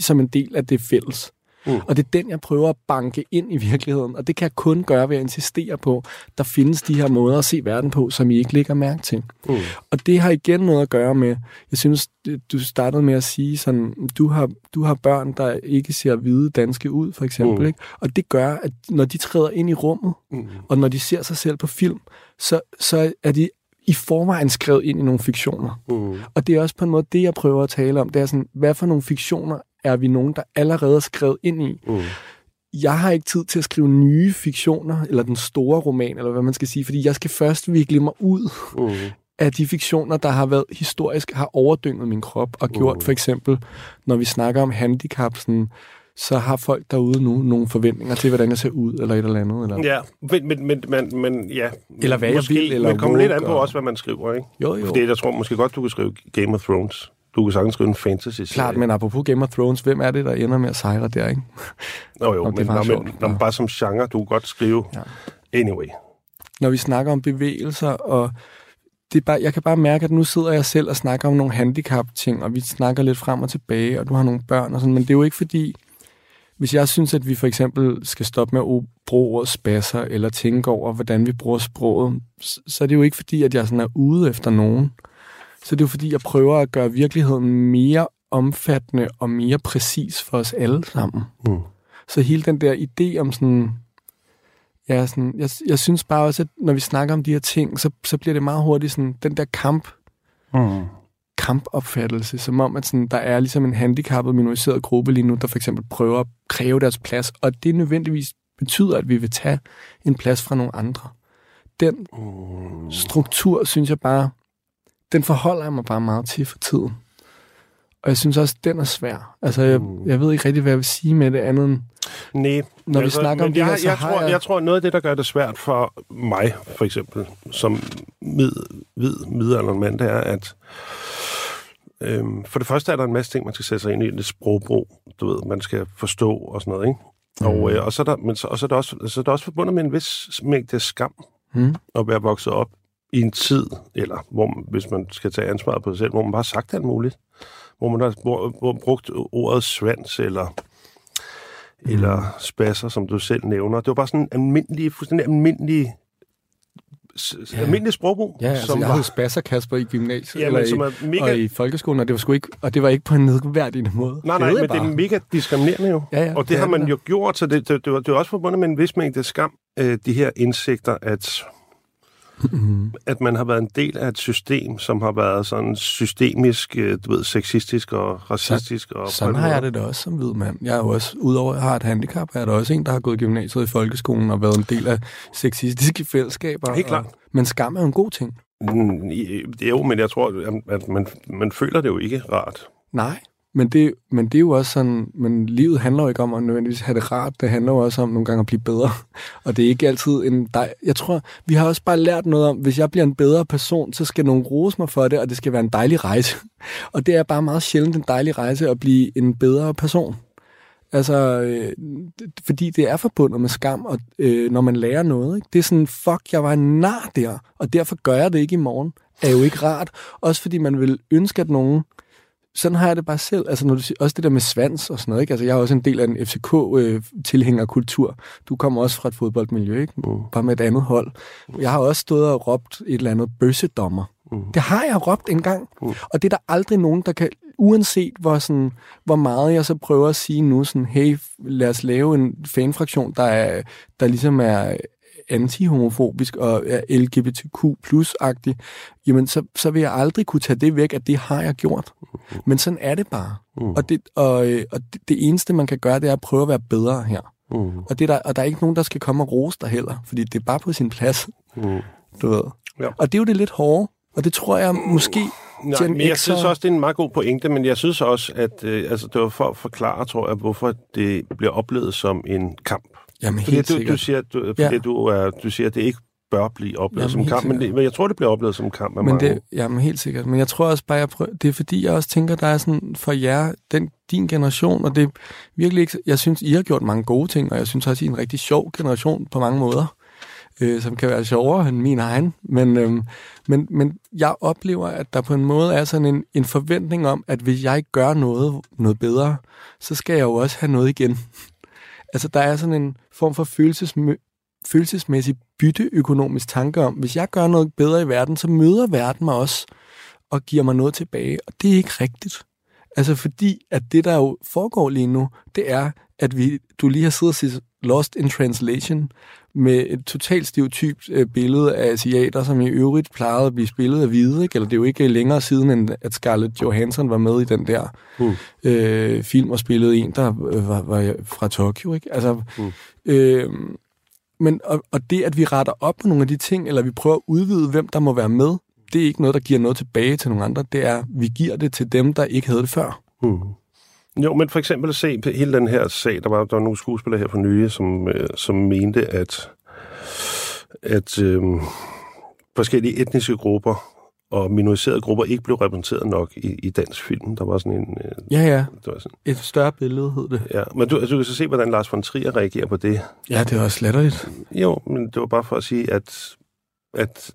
som en del af det fælles. Mm. Og det er den, jeg prøver at banke ind i virkeligheden. Og det kan jeg kun gøre ved at insistere på, der findes de her måder at se verden på, som I ikke lægger mærke til. Mm. Og det har igen noget at gøre med, jeg synes, du startede med at sige sådan, du har, du har børn, der ikke ser hvide danske ud, for eksempel. Mm. Ikke? Og det gør, at når de træder ind i rummet, Mm. og når de ser sig selv på film, så, så er de i forvejen skrevet ind i nogle fiktioner. Mm. Og det er også på en måde det, jeg prøver at tale om. Det er sådan, hvad for nogle fiktioner er vi nogen, der allerede er skrevet ind i? Mm. Jeg har ikke tid til at skrive nye fiktioner, eller den store roman, eller hvad man skal sige, fordi jeg skal først vikle mig ud Mm. af de fiktioner, der har været historisk, har overdynget min krop, og gjort Mm. for eksempel, når vi snakker om handicap, sådan, så har folk derude nu nogle forventninger til, hvordan jeg ser ud, eller et eller andet. Eller... Ja, men, men, men, men, men ja. Eller hvad jeg måske, vil, eller Men kommer lidt an på og- også, hvad man skriver, ikke? Jo, jo. Fordi jeg tror måske godt, du kan skrive Game of Thrones. Du kan sagtens skrive en fantasy Klart, men apropos Game of Thrones, hvem er det, der ender med at sejre der, ikke? Nå jo, men, nå, men, nå, bare som genre, du kan godt skrive Ja. anyway. Når vi snakker om bevægelser, og det er bare, jeg kan bare mærke, at nu sidder jeg selv og snakker om nogle handicap-ting, og vi snakker lidt frem og tilbage, og du har nogle børn og sådan, men det er jo ikke fordi, hvis jeg synes, at vi for eksempel skal stoppe med at bruge ordet spasser, eller tænke over, hvordan vi bruger sproget, så er det jo ikke fordi, at jeg sådan er ude efter nogen. Så det er jo fordi, jeg prøver at gøre virkeligheden mere omfattende og mere præcis for os alle sammen. Mm. Så hele den der idé om sådan... Ja, sådan, jeg, jeg synes bare også, at når vi snakker om de her ting, så, så bliver det meget hurtigt sådan, den der kamp, mm. kampopfattelse, som om, at sådan, der er ligesom en handicappet, minoriseret gruppe lige nu, der for eksempel prøver at kræve deres plads, og det nødvendigvis betyder, at vi vil tage en plads fra nogle andre. Den mm. struktur, synes jeg bare, den forholder jeg mig bare meget til for tiden. Og jeg synes også, den er svær. Altså, jeg, mm. jeg ved ikke rigtig, hvad jeg vil sige med det andet end... Nej. Når altså, vi snakker om det her, så jeg, har tror, jeg... jeg tror, noget af det, der gør det svært for mig, for eksempel, som mid, hvid midalderen mand, det er, at øhm, for det første er der en masse ting, man skal sætte sig ind i, det sprogbrug, du ved, man skal forstå og sådan noget, ikke? Mm. Og, øh, og, så er der, men så, og så er der også, så er der også forbundet med en vis mængde skam mm. at være vokset op i en tid, eller hvor, hvis man skal tage ansvaret på sig selv, hvor man bare har sagt alt muligt hvor man har hvor, hvor brugt ordet svans eller mm. eller spasser, som du selv nævner. Det var bare sådan en almindelig, fuldstændig almindelig ja. almindelig sprogbrug. Ja, altså, som jeg var... havde spasser Kasper i gymnasiet ja, eller som i, er mega... og i folkeskolen, og det var sgu ikke, og det var ikke på en nedværdigende måde. Nej, nej, det men bare. det er mega diskriminerende jo. Ja, ja, og det, det har man det. jo gjort, så det, det, det, var, det var også forbundet med en vis mængde skam, øh, de her indsigter, at mm-hmm. at man har været en del af et system, som har været sådan systemisk, øh, du ved, sexistisk og racistisk. Så, og sådan har jeg det da også som hvid mand. Jeg er jo også, udover at jeg har et handicap, er der også en, der har gået i gymnasiet i folkeskolen og været en del af sexistiske fællesskaber. Helt klart. Og, men skam er jo en god ting. Mm, det er jo, men jeg tror, at man, man føler det jo ikke rart. Nej, men det, men det er jo også sådan, men livet handler jo ikke om at nødvendigvis have det rart, det handler jo også om nogle gange at blive bedre. Og det er ikke altid en dej. Jeg tror, vi har også bare lært noget om, hvis jeg bliver en bedre person, så skal nogen rose mig for det, og det skal være en dejlig rejse. Og det er bare meget sjældent en dejlig rejse at blive en bedre person. Altså, øh, fordi det er forbundet med skam, og øh, når man lærer noget, ikke? det er sådan, fuck, jeg var en nar der, og derfor gør jeg det ikke i morgen, er jo ikke rart. Også fordi man vil ønske, at nogen sådan har jeg det bare selv. Altså, når du siger, også det der med svans og sådan noget. Ikke? Altså, jeg er også en del af en FCK-tilhængerkultur. Øh, du kommer også fra et fodboldmiljø, ikke? Mm. bare med et andet hold. Jeg har også stået og råbt et eller andet bøssedommer. Mm. Det har jeg råbt en gang. Mm. Og det er der aldrig nogen, der kan, uanset hvor, sådan, hvor meget jeg så prøver at sige nu, sådan, hey, lad os lave en fanfraktion, der, er, der ligesom er anti-homofobisk og er LGBTQ plus-agtig, jamen så, så vil jeg aldrig kunne tage det væk, at det har jeg gjort. Men sådan er det bare. Mm. Og, det, og, øh, og det, det eneste, man kan gøre, det er at prøve at være bedre her. Mm. Og, det der, og der er ikke nogen, der skal komme og rose dig heller, fordi det er bare på sin plads. Mm. Du ved. Ja. Og det er jo det lidt hårde, og det tror jeg måske... Nej, men jeg synes også, det er en meget god pointe, men jeg synes også, at øh, altså, det var for at forklare, tror jeg, hvorfor det bliver oplevet som en kamp. Jamen, fordi helt du, sikkert. du siger, du, fordi ja. du, er, du siger, at det ikke bør blive oplevet jamen, som kamp, men, det, men jeg tror, det bliver oplevet som kamp af men mange. Det, jamen, helt sikkert. Men jeg tror også bare, jeg prøver, det er fordi, jeg også tænker, der er sådan for jer, den, din generation, og det er virkelig ikke, jeg synes, I har gjort mange gode ting, og jeg synes også, I er en rigtig sjov generation på mange måder, øh, som kan være sjovere end min egen. Men, øh, men, men jeg oplever, at der på en måde er sådan en, en forventning om, at hvis jeg gør noget, noget bedre, så skal jeg jo også have noget igen. Altså, der er sådan en form for følelsesmø- følelsesmæssig bytteøkonomisk tanke om, hvis jeg gør noget bedre i verden, så møder verden mig også og giver mig noget tilbage. Og det er ikke rigtigt. Altså fordi, at det, der jo foregår lige nu, det er, at vi, du lige har siddet og Lost in Translation med et totalt stereotypt øh, billede af asiater, som i øvrigt plejede at blive spillet af hvide, ikke? eller det er jo ikke længere siden, end at Scarlett Johansson var med i den der mm. øh, film og spillede en, der øh, var, var fra Tokyo. Ikke? Altså, mm. øh, men, og, og det, at vi retter op på nogle af de ting, eller vi prøver at udvide, hvem der må være med, det er ikke noget, der giver noget tilbage til nogle andre. Det er, vi giver det til dem, der ikke havde det før. Mm. Jo, men for eksempel se hele den her sag, der var, der var nogle skuespillere her for nylig, som, øh, som mente, at, at øh, forskellige etniske grupper og minoriserede grupper ikke blev repræsenteret nok i, i dansk film. Der var sådan en... Øh, ja, ja. Det var sådan, Et større billede hed det. ja, men du, altså, du kan så se, hvordan Lars von Trier reagerer på det. Ja, det var slatterligt. Jo, men det var bare for at sige, at at,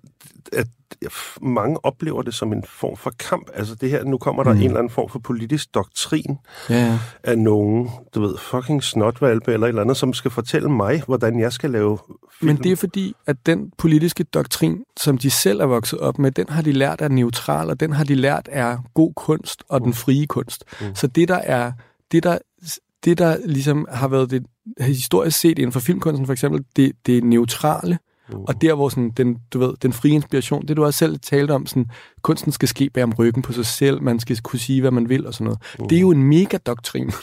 at mange oplever det som en form for kamp. Altså det her, nu kommer der mm. en eller anden form for politisk doktrin Ja, ja. af nogen, du ved, fucking snotvalpe eller et eller andet, som skal fortælle mig, hvordan jeg skal lave film. Men det er fordi, at den politiske doktrin, som de selv er vokset op med, den har de lært er neutral, og den har de lært er god kunst og den frie kunst. Mm. Så det, der er... Det, der, det, der ligesom har været det historisk set inden for filmkunsten for eksempel, det, det neutrale, og der, hvor sådan, den, du ved, den frie inspiration, det du også selv talte om, sådan, kunsten skal ske bag om ryggen på sig selv, man skal kunne sige, hvad man vil og sådan noget. Det er jo en mega-doktrin.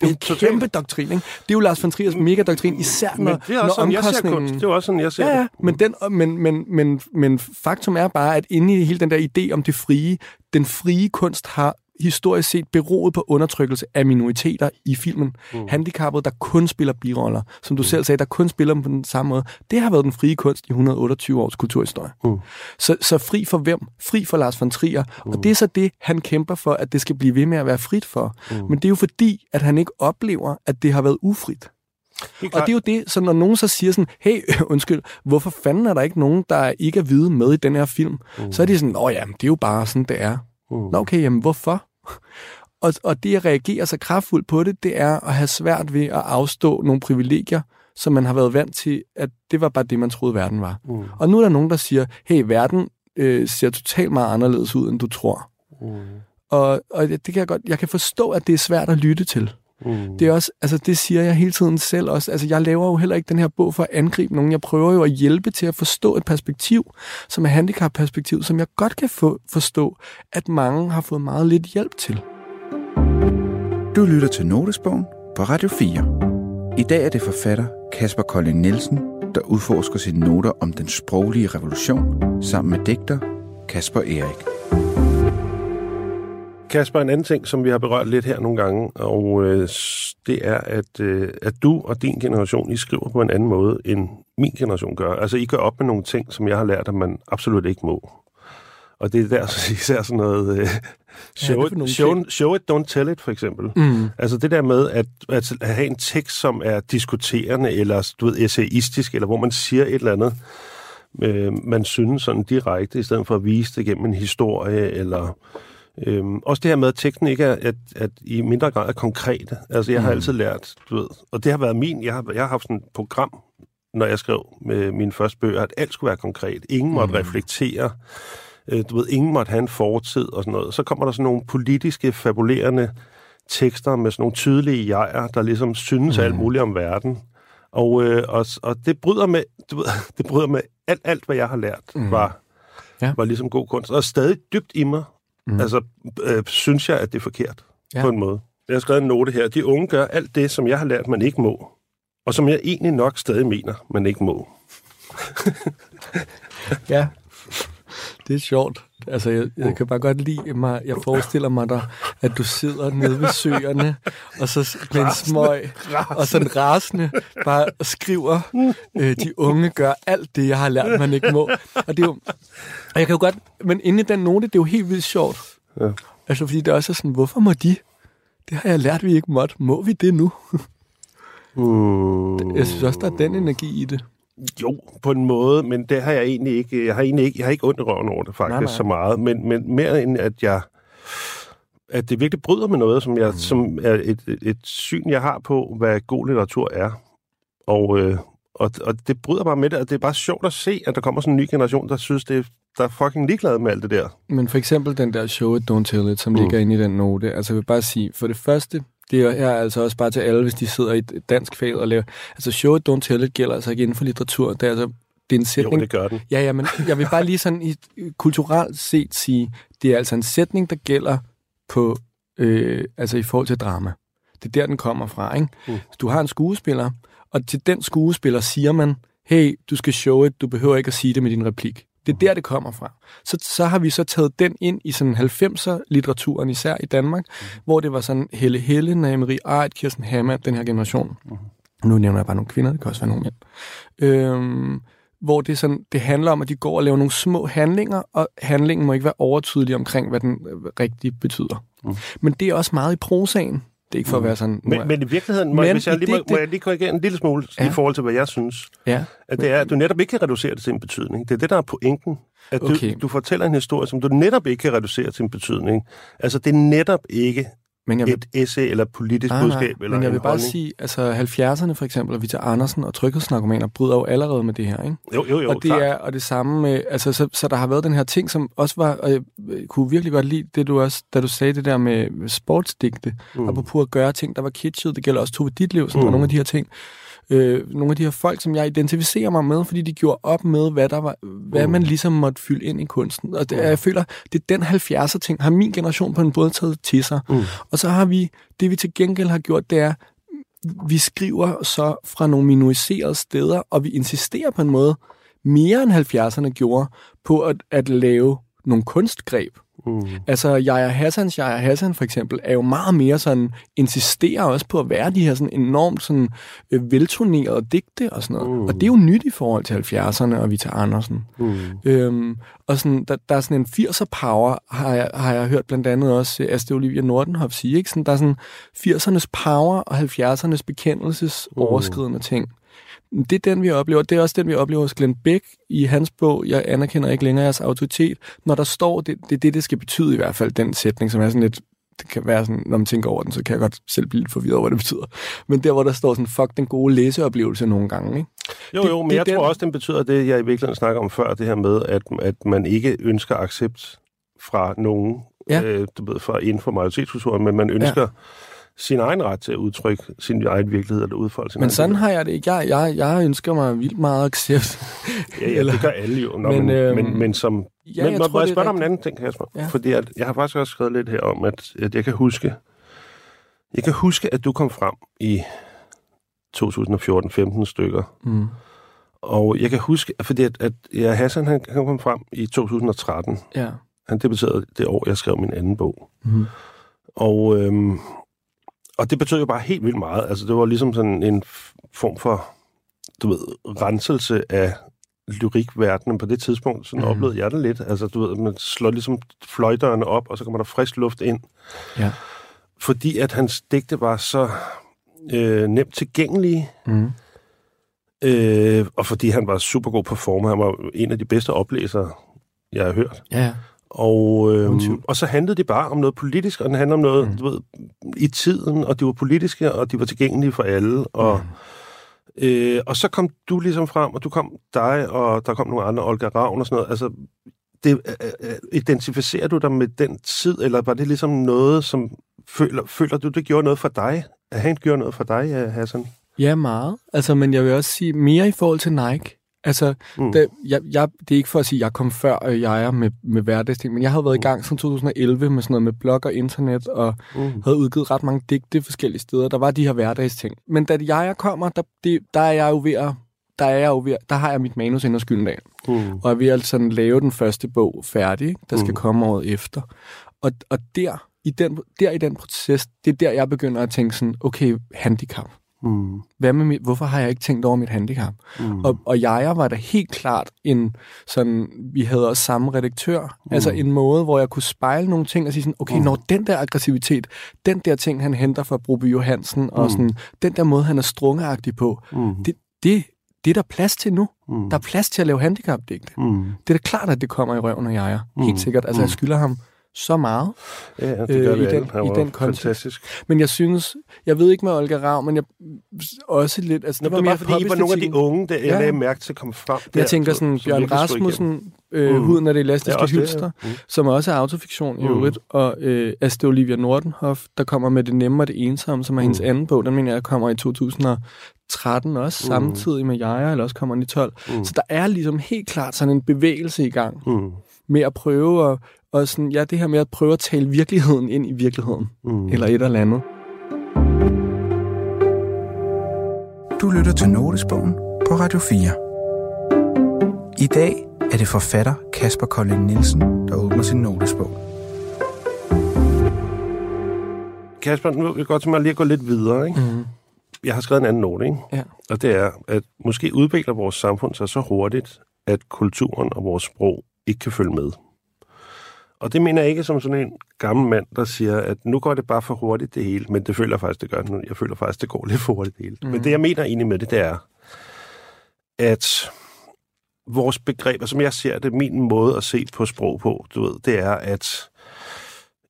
Det er en Totalt. kæmpe doktrin, ikke? Det er jo Lars von Triers mega-doktrin, især når, Men det er også når sådan, jeg ser omkostningen... kunst. Det er også sådan, jeg ser Ja, ja, det. men, den, men, men, men, men faktum er bare, at inde i hele den der idé om det frie, den frie kunst har historisk set beroet på undertrykkelse af minoriteter i filmen. Mm. Handicappede, der kun spiller biroller, som du mm. selv sagde, der kun spiller dem på den samme måde. Det har været den frie kunst i 128 års kulturhistorie. Mm. Så, så fri for hvem? Fri for Lars von Trier. Mm. Og det er så det, han kæmper for, at det skal blive ved med at være frit for. Mm. Men det er jo fordi, at han ikke oplever, at det har været ufrit. Og det er jo det, så når nogen så siger sådan, hey, undskyld, hvorfor fanden er der ikke nogen, der ikke er hvide med i den her film? Mm. Så er de sådan, åh ja, det er jo bare sådan, det er. Mm. Nå okay, jamen hvorfor? Og, og det at reagere så kraftfuldt på det, det er at have svært ved at afstå nogle privilegier, som man har været vant til, at det var bare det, man troede, verden var. Mm. Og nu er der nogen, der siger, hey, verden øh, ser totalt meget anderledes ud, end du tror. Mm. Og, og det kan jeg godt, jeg kan forstå, at det er svært at lytte til. Mm. Det er også, altså det siger jeg hele tiden selv også. Altså jeg laver jo heller ikke den her bog for at angribe nogen. Jeg prøver jo at hjælpe til at forstå et perspektiv, som er handicap-perspektiv, som jeg godt kan få, forstå, at mange har fået meget lidt hjælp til. Du lytter til Notesbogen på Radio 4. I dag er det forfatter Kasper Kolding Nielsen, der udforsker sine noter om den sproglige revolution, sammen med digter Kasper Erik. Kasper, en anden ting, som vi har berørt lidt her nogle gange, og øh, det er, at, øh, at du og din generation, I skriver på en anden måde, end min generation gør. Altså, I gør op med nogle ting, som jeg har lært, at man absolut ikke må. Og det er der så især sådan noget... Øh, show, it, show, ting? show it, don't tell it, for eksempel. Mm. Altså det der med at, at have en tekst, som er diskuterende, eller du ved, essayistisk, eller hvor man siger et eller andet, øh, man synes sådan direkte, i stedet for at vise det gennem en historie, eller... Øhm, også det her med, at teksten ikke er at, at i mindre grad er konkrete. Altså, jeg har altid lært, du ved, og det har været min, jeg har, jeg har haft sådan et program, når jeg skrev med mine første bøger, at alt skulle være konkret. Ingen måtte reflektere. Øh, du ved, ingen måtte have en fortid og sådan noget. Så kommer der sådan nogle politiske, fabulerende tekster med sådan nogle tydelige jeger, der ligesom synes mm. alt muligt om verden. Og, øh, og, og det bryder med, du ved, det bryder med alt, alt, hvad jeg har lært, mm. var, ja. var ligesom god kunst. Og stadig dybt i mig, mm. altså, øh, synes jeg, at det er forkert Ja. på en måde. Jeg har skrevet en note her. De unge gør alt det, som jeg har lært, man ikke må. Og som jeg egentlig nok stadig mener, man ikke må. Ja, det er sjovt. Altså, jeg, jeg kan bare godt lide mig, jeg forestiller mig dig, at du sidder nede ved søerne, og så med en smøg, og sådan rasende, bare skriver, øh, de unge gør alt det, jeg har lært, man ikke må. Og det er jo, og jeg kan jo godt, men inde i den note, det er jo helt vildt sjovt. Ja. Altså, fordi det også er sådan, hvorfor må de? Det har jeg lært, vi ikke måtte. Må vi det nu? Mm. Jeg synes også, der er den energi i det. Jo, på en måde, men det har jeg egentlig ikke. Jeg har egentlig ikke, jeg har ikke ondt i røven over det faktisk Nej, nej, så meget, men, men mere end at jeg at det virkelig bryder med noget, som, jeg, mm. som er et, et, et syn, jeg har på, hvad god litteratur er. Og, øh, og, og det bryder bare med det, og det er bare sjovt at se, at der kommer sådan en ny generation, der synes, det er, der er fucking ligeglade med alt det der. Men for eksempel den der show it, don't tell it, som mm. ligger inde i den note. Altså jeg vil bare sige, for det første, det er her altså også bare til alle, hvis de sidder i et dansk fag og laver... Altså show don't tell it gælder altså ikke inden for litteratur. Det er altså det er en Jo, sætning. det gør den. Ja, ja, men jeg vil bare lige sådan i, kulturelt set sige, det er altså en sætning, der gælder på, øh, altså i forhold til drama. Det er der, den kommer fra, ikke? Mm. Du har en skuespiller, og til den skuespiller siger man, hey, du skal show it, du behøver ikke at sige det med din replik. Det er der, det kommer fra. Så, så har vi så taget den ind i sådan 90'er-litteraturen, især i Danmark, mm. hvor det var sådan Helle Helle, Marie Art, Kirsten Hammer, den her generation. Mm. Nu nævner jeg bare nogle kvinder, det kan også være nogle mænd. Øhm, hvor det, sådan, det handler om, at de går og laver nogle små handlinger, og handlingen må ikke være overtydelig omkring, hvad den øh, rigtig betyder. Mm. Men det er også meget i prosaen. Det er ikke for at være sådan... Men, men i virkeligheden, må, Men hvis jeg lige, må, må jeg lige korrigere en lille smule ja. Ja. i forhold til, hvad jeg synes, ja, at det er, at du netop ikke kan reducere det til en betydning. Det er det, der er pointen. At du, Okay. du fortæller en historie, som du netop ikke kan reducere til en betydning. Altså, det er netop ikke men jeg vil, et essay eller politisk nej, budskab eller men jeg vil bare holdning. sige, altså 70'erne for eksempel, og Vita Andersen og tryghedsnarkomaner bryder jo allerede med det her, ikke? Jo, jo, jo, og det klart. er og det samme med, altså så, så der har været den her ting, som også var, og jeg øh, kunne virkelig godt lide det du også, da du sagde det der med med sportsdigte, mm. apropos at gøre ting, der var kitschet, det gælder også Tove Ditlevsen mm. og nogle af de her ting. Øh, nogle af de her folk, som jeg identificerer mig med, fordi de gjorde op med, hvad, der var, hvad Mm. man ligesom måtte fylde ind i kunsten. Og det, jeg føler, det er den 70'er ting, har min generation på en måde taget til sig. Mm. Og så har vi, det vi til gengæld har gjort, det er, vi skriver så fra nogle minoriserede steder, og vi insisterer på en måde, mere end 70'erne gjorde, på at, at lave nogle kunstgreb. Mm. Altså, Jaja Hassans Jaja Hassan for eksempel, er jo meget mere sådan, insisterer også på at være de her sådan enormt sådan, øh, velturnerede digte og sådan noget. Mm. Og det er jo nyt i forhold til 70'erne og Vita Andersen. Mm. Øhm, og sådan, der, der er sådan en 80'er power, har jeg, har jeg hørt blandt andet også øh, Astrid Olivia Nordenhoff sige. Ikke? Sådan, der er sådan 80'ernes power og 70'ernes bekendelses overskridende ting. Det er den, vi oplever. Det er også den, vi oplever hos Glenn Beck i hans bog, Jeg anerkender ikke længere jeres autoritet. Når der står, det, det er det, det skal betyde i hvert fald, den sætning, som er sådan lidt det kan være sådan, når man tænker over den, så kan jeg godt selv blive lidt forvirret over, hvad det betyder. Men der, hvor der står sådan, fuck den gode læseoplevelse nogle gange, ikke? Jo, Det- jo, men det jeg den- tror også, den betyder det, jeg i virkeligheden snakker om før, det her med, at, at man ikke ønsker accept fra nogen, Ja. øh, du ved, fra inden for majoritetskulturen, men man ønsker ja. Sin egen ret til at udtrykke sin egen virkelighed, eller udfolde sin Men sådan virkelighed. har jeg det ikke. Jeg, jeg, jeg ønsker mig vildt meget accept. Ja, ja, eller- det gør alle jo. Nå, Men, men, men, øhm, men, men som... Ja, men jeg må, tror, må jeg spørge dig om en anden ting, Kasper? Ja. Fordi at, jeg har faktisk også skrevet lidt her om, at, at jeg kan huske... Jeg kan huske, at du kom frem i 2014-15 stykker. Mm. Og jeg kan huske, fordi at, at ja, Hassan han, han kom frem i 2013. Ja. Han debuterede det år, jeg skrev min anden bog. Mm. Og, øhm, og det betød jo bare helt vildt meget. Altså, det var ligesom sådan en form for, du ved, renselse af lyrikverdenen på det tidspunkt. Sådan mm. oplevede jeg det lidt. Altså, du ved, man slår ligesom fløjdørene op, og så kommer der frisk luft ind. Ja. Fordi at hans digte var så øh, nemt tilgængelige, Mm. øh, og fordi han var super god performer. Han var en af de bedste oplæsere, jeg har hørt. Ja. Og, øh, og så handlede det bare om noget politisk, og den handlede om noget Mm. du ved, i tiden, og de var politiske, og de var tilgængelige for alle. Og, Mm. øh, og så kom du ligesom frem, og du kom dig, og der kom nogle andre, Olga Ravn og sådan noget. Altså, det, øh, øh, identificerer du dig med den tid, eller var det ligesom noget, som føler, føler du, det gjorde noget for dig? At han gjorde noget for dig, øh, Hassan? Ja, meget. Altså, men jeg vil også sige mere i forhold til Nike. Altså, Mm. mm. det, jeg, jeg, det er ikke for at sige, at jeg kom før øh, jeg er med, med hverdagsting, men jeg har været i gang siden 2011 med sådan noget med blog og internet, og Mm. havde udgivet ret mange digte forskellige steder. Der var de her hverdagsting. Men da jeg kommer, der, det, der er jeg jo ved at, der er jeg jo ved, der har jeg mit manus ind og skylden af. Mm. og er ved at sådan lave den første bog færdig, der skal Mm. komme året efter. Og, og der, i den, der i den proces, det er der, jeg begynder at tænke sådan, okay, handicap. Mm. Hvad med mit, hvorfor har jeg ikke tænkt over mit handicap? Mm. Og, og jeg var da helt klart en sådan, vi havde også samme redaktør, mm. altså en måde, hvor jeg kunne spejle nogle ting og sige sådan, okay, mm. når den der aggressivitet, den der ting, han henter fra Broby Johansen, og sådan, den der måde, han er strungeagtig på, Mm. det, det, det er der plads til nu. Mm. Der er plads til at lave handicapdigte. Mm. Det er da klart, at det kommer i røven af jeg. Mm. Helt sikkert. Altså, jeg skylder ham så meget. Ja, ja, det øh, gør vi i den- i var den kontekst. fantastisk. Men jeg synes, jeg ved ikke med Olga Rav, men jeg også lidt... Altså, Nå, det var bare fordi, I var nogle af de unge, der jeg Ja. lagde mærke til at komme frem. Jeg der, tænker som- sådan, som Bjørn igennem. Rasmussen, øh, Mm. Huden af det Ja, elastiske det, hylster, ja. Mm. som også er autofiktion i Mm. øvrigt, og øh, Astrid Olivia Nordenhoff, der kommer med Det Nemme og Det Ensomme, som er hendes Mm. anden bog. Den mener jeg kommer i 2013 også, Mm. samtidig med Jaja, eller også kommer den i 12. Mm. Så der er ligesom helt klart sådan en bevægelse i gang Mm. med at prøve at, og sådan, ja, det her med at prøve at tale virkeligheden ind i virkeligheden, Mm. eller et eller andet. Du lytter til Notesbogen på Radio 4. I dag er det forfatter Kasper Kolding Nielsen, der åbner sin notesbog. Kasper, nu vil jeg godt til mig lige at gå lidt videre. Ikke? Mm. Jeg har skrevet en anden note, ikke? Ja. og det er, at måske udvikler vores samfund sig så hurtigt, at kulturen og vores sprog ikke kan følge med. Og det mener jeg ikke som sådan en gammel mand, der siger, at nu går det bare for hurtigt det hele, men det føler jeg faktisk, det gør nu. Jeg føler faktisk, det går lidt for hurtigt det hele. Mm. Men det, jeg mener egentlig med det, det er, at vores begreber, som jeg ser det, min måde at se på sprog på, du ved, det er, at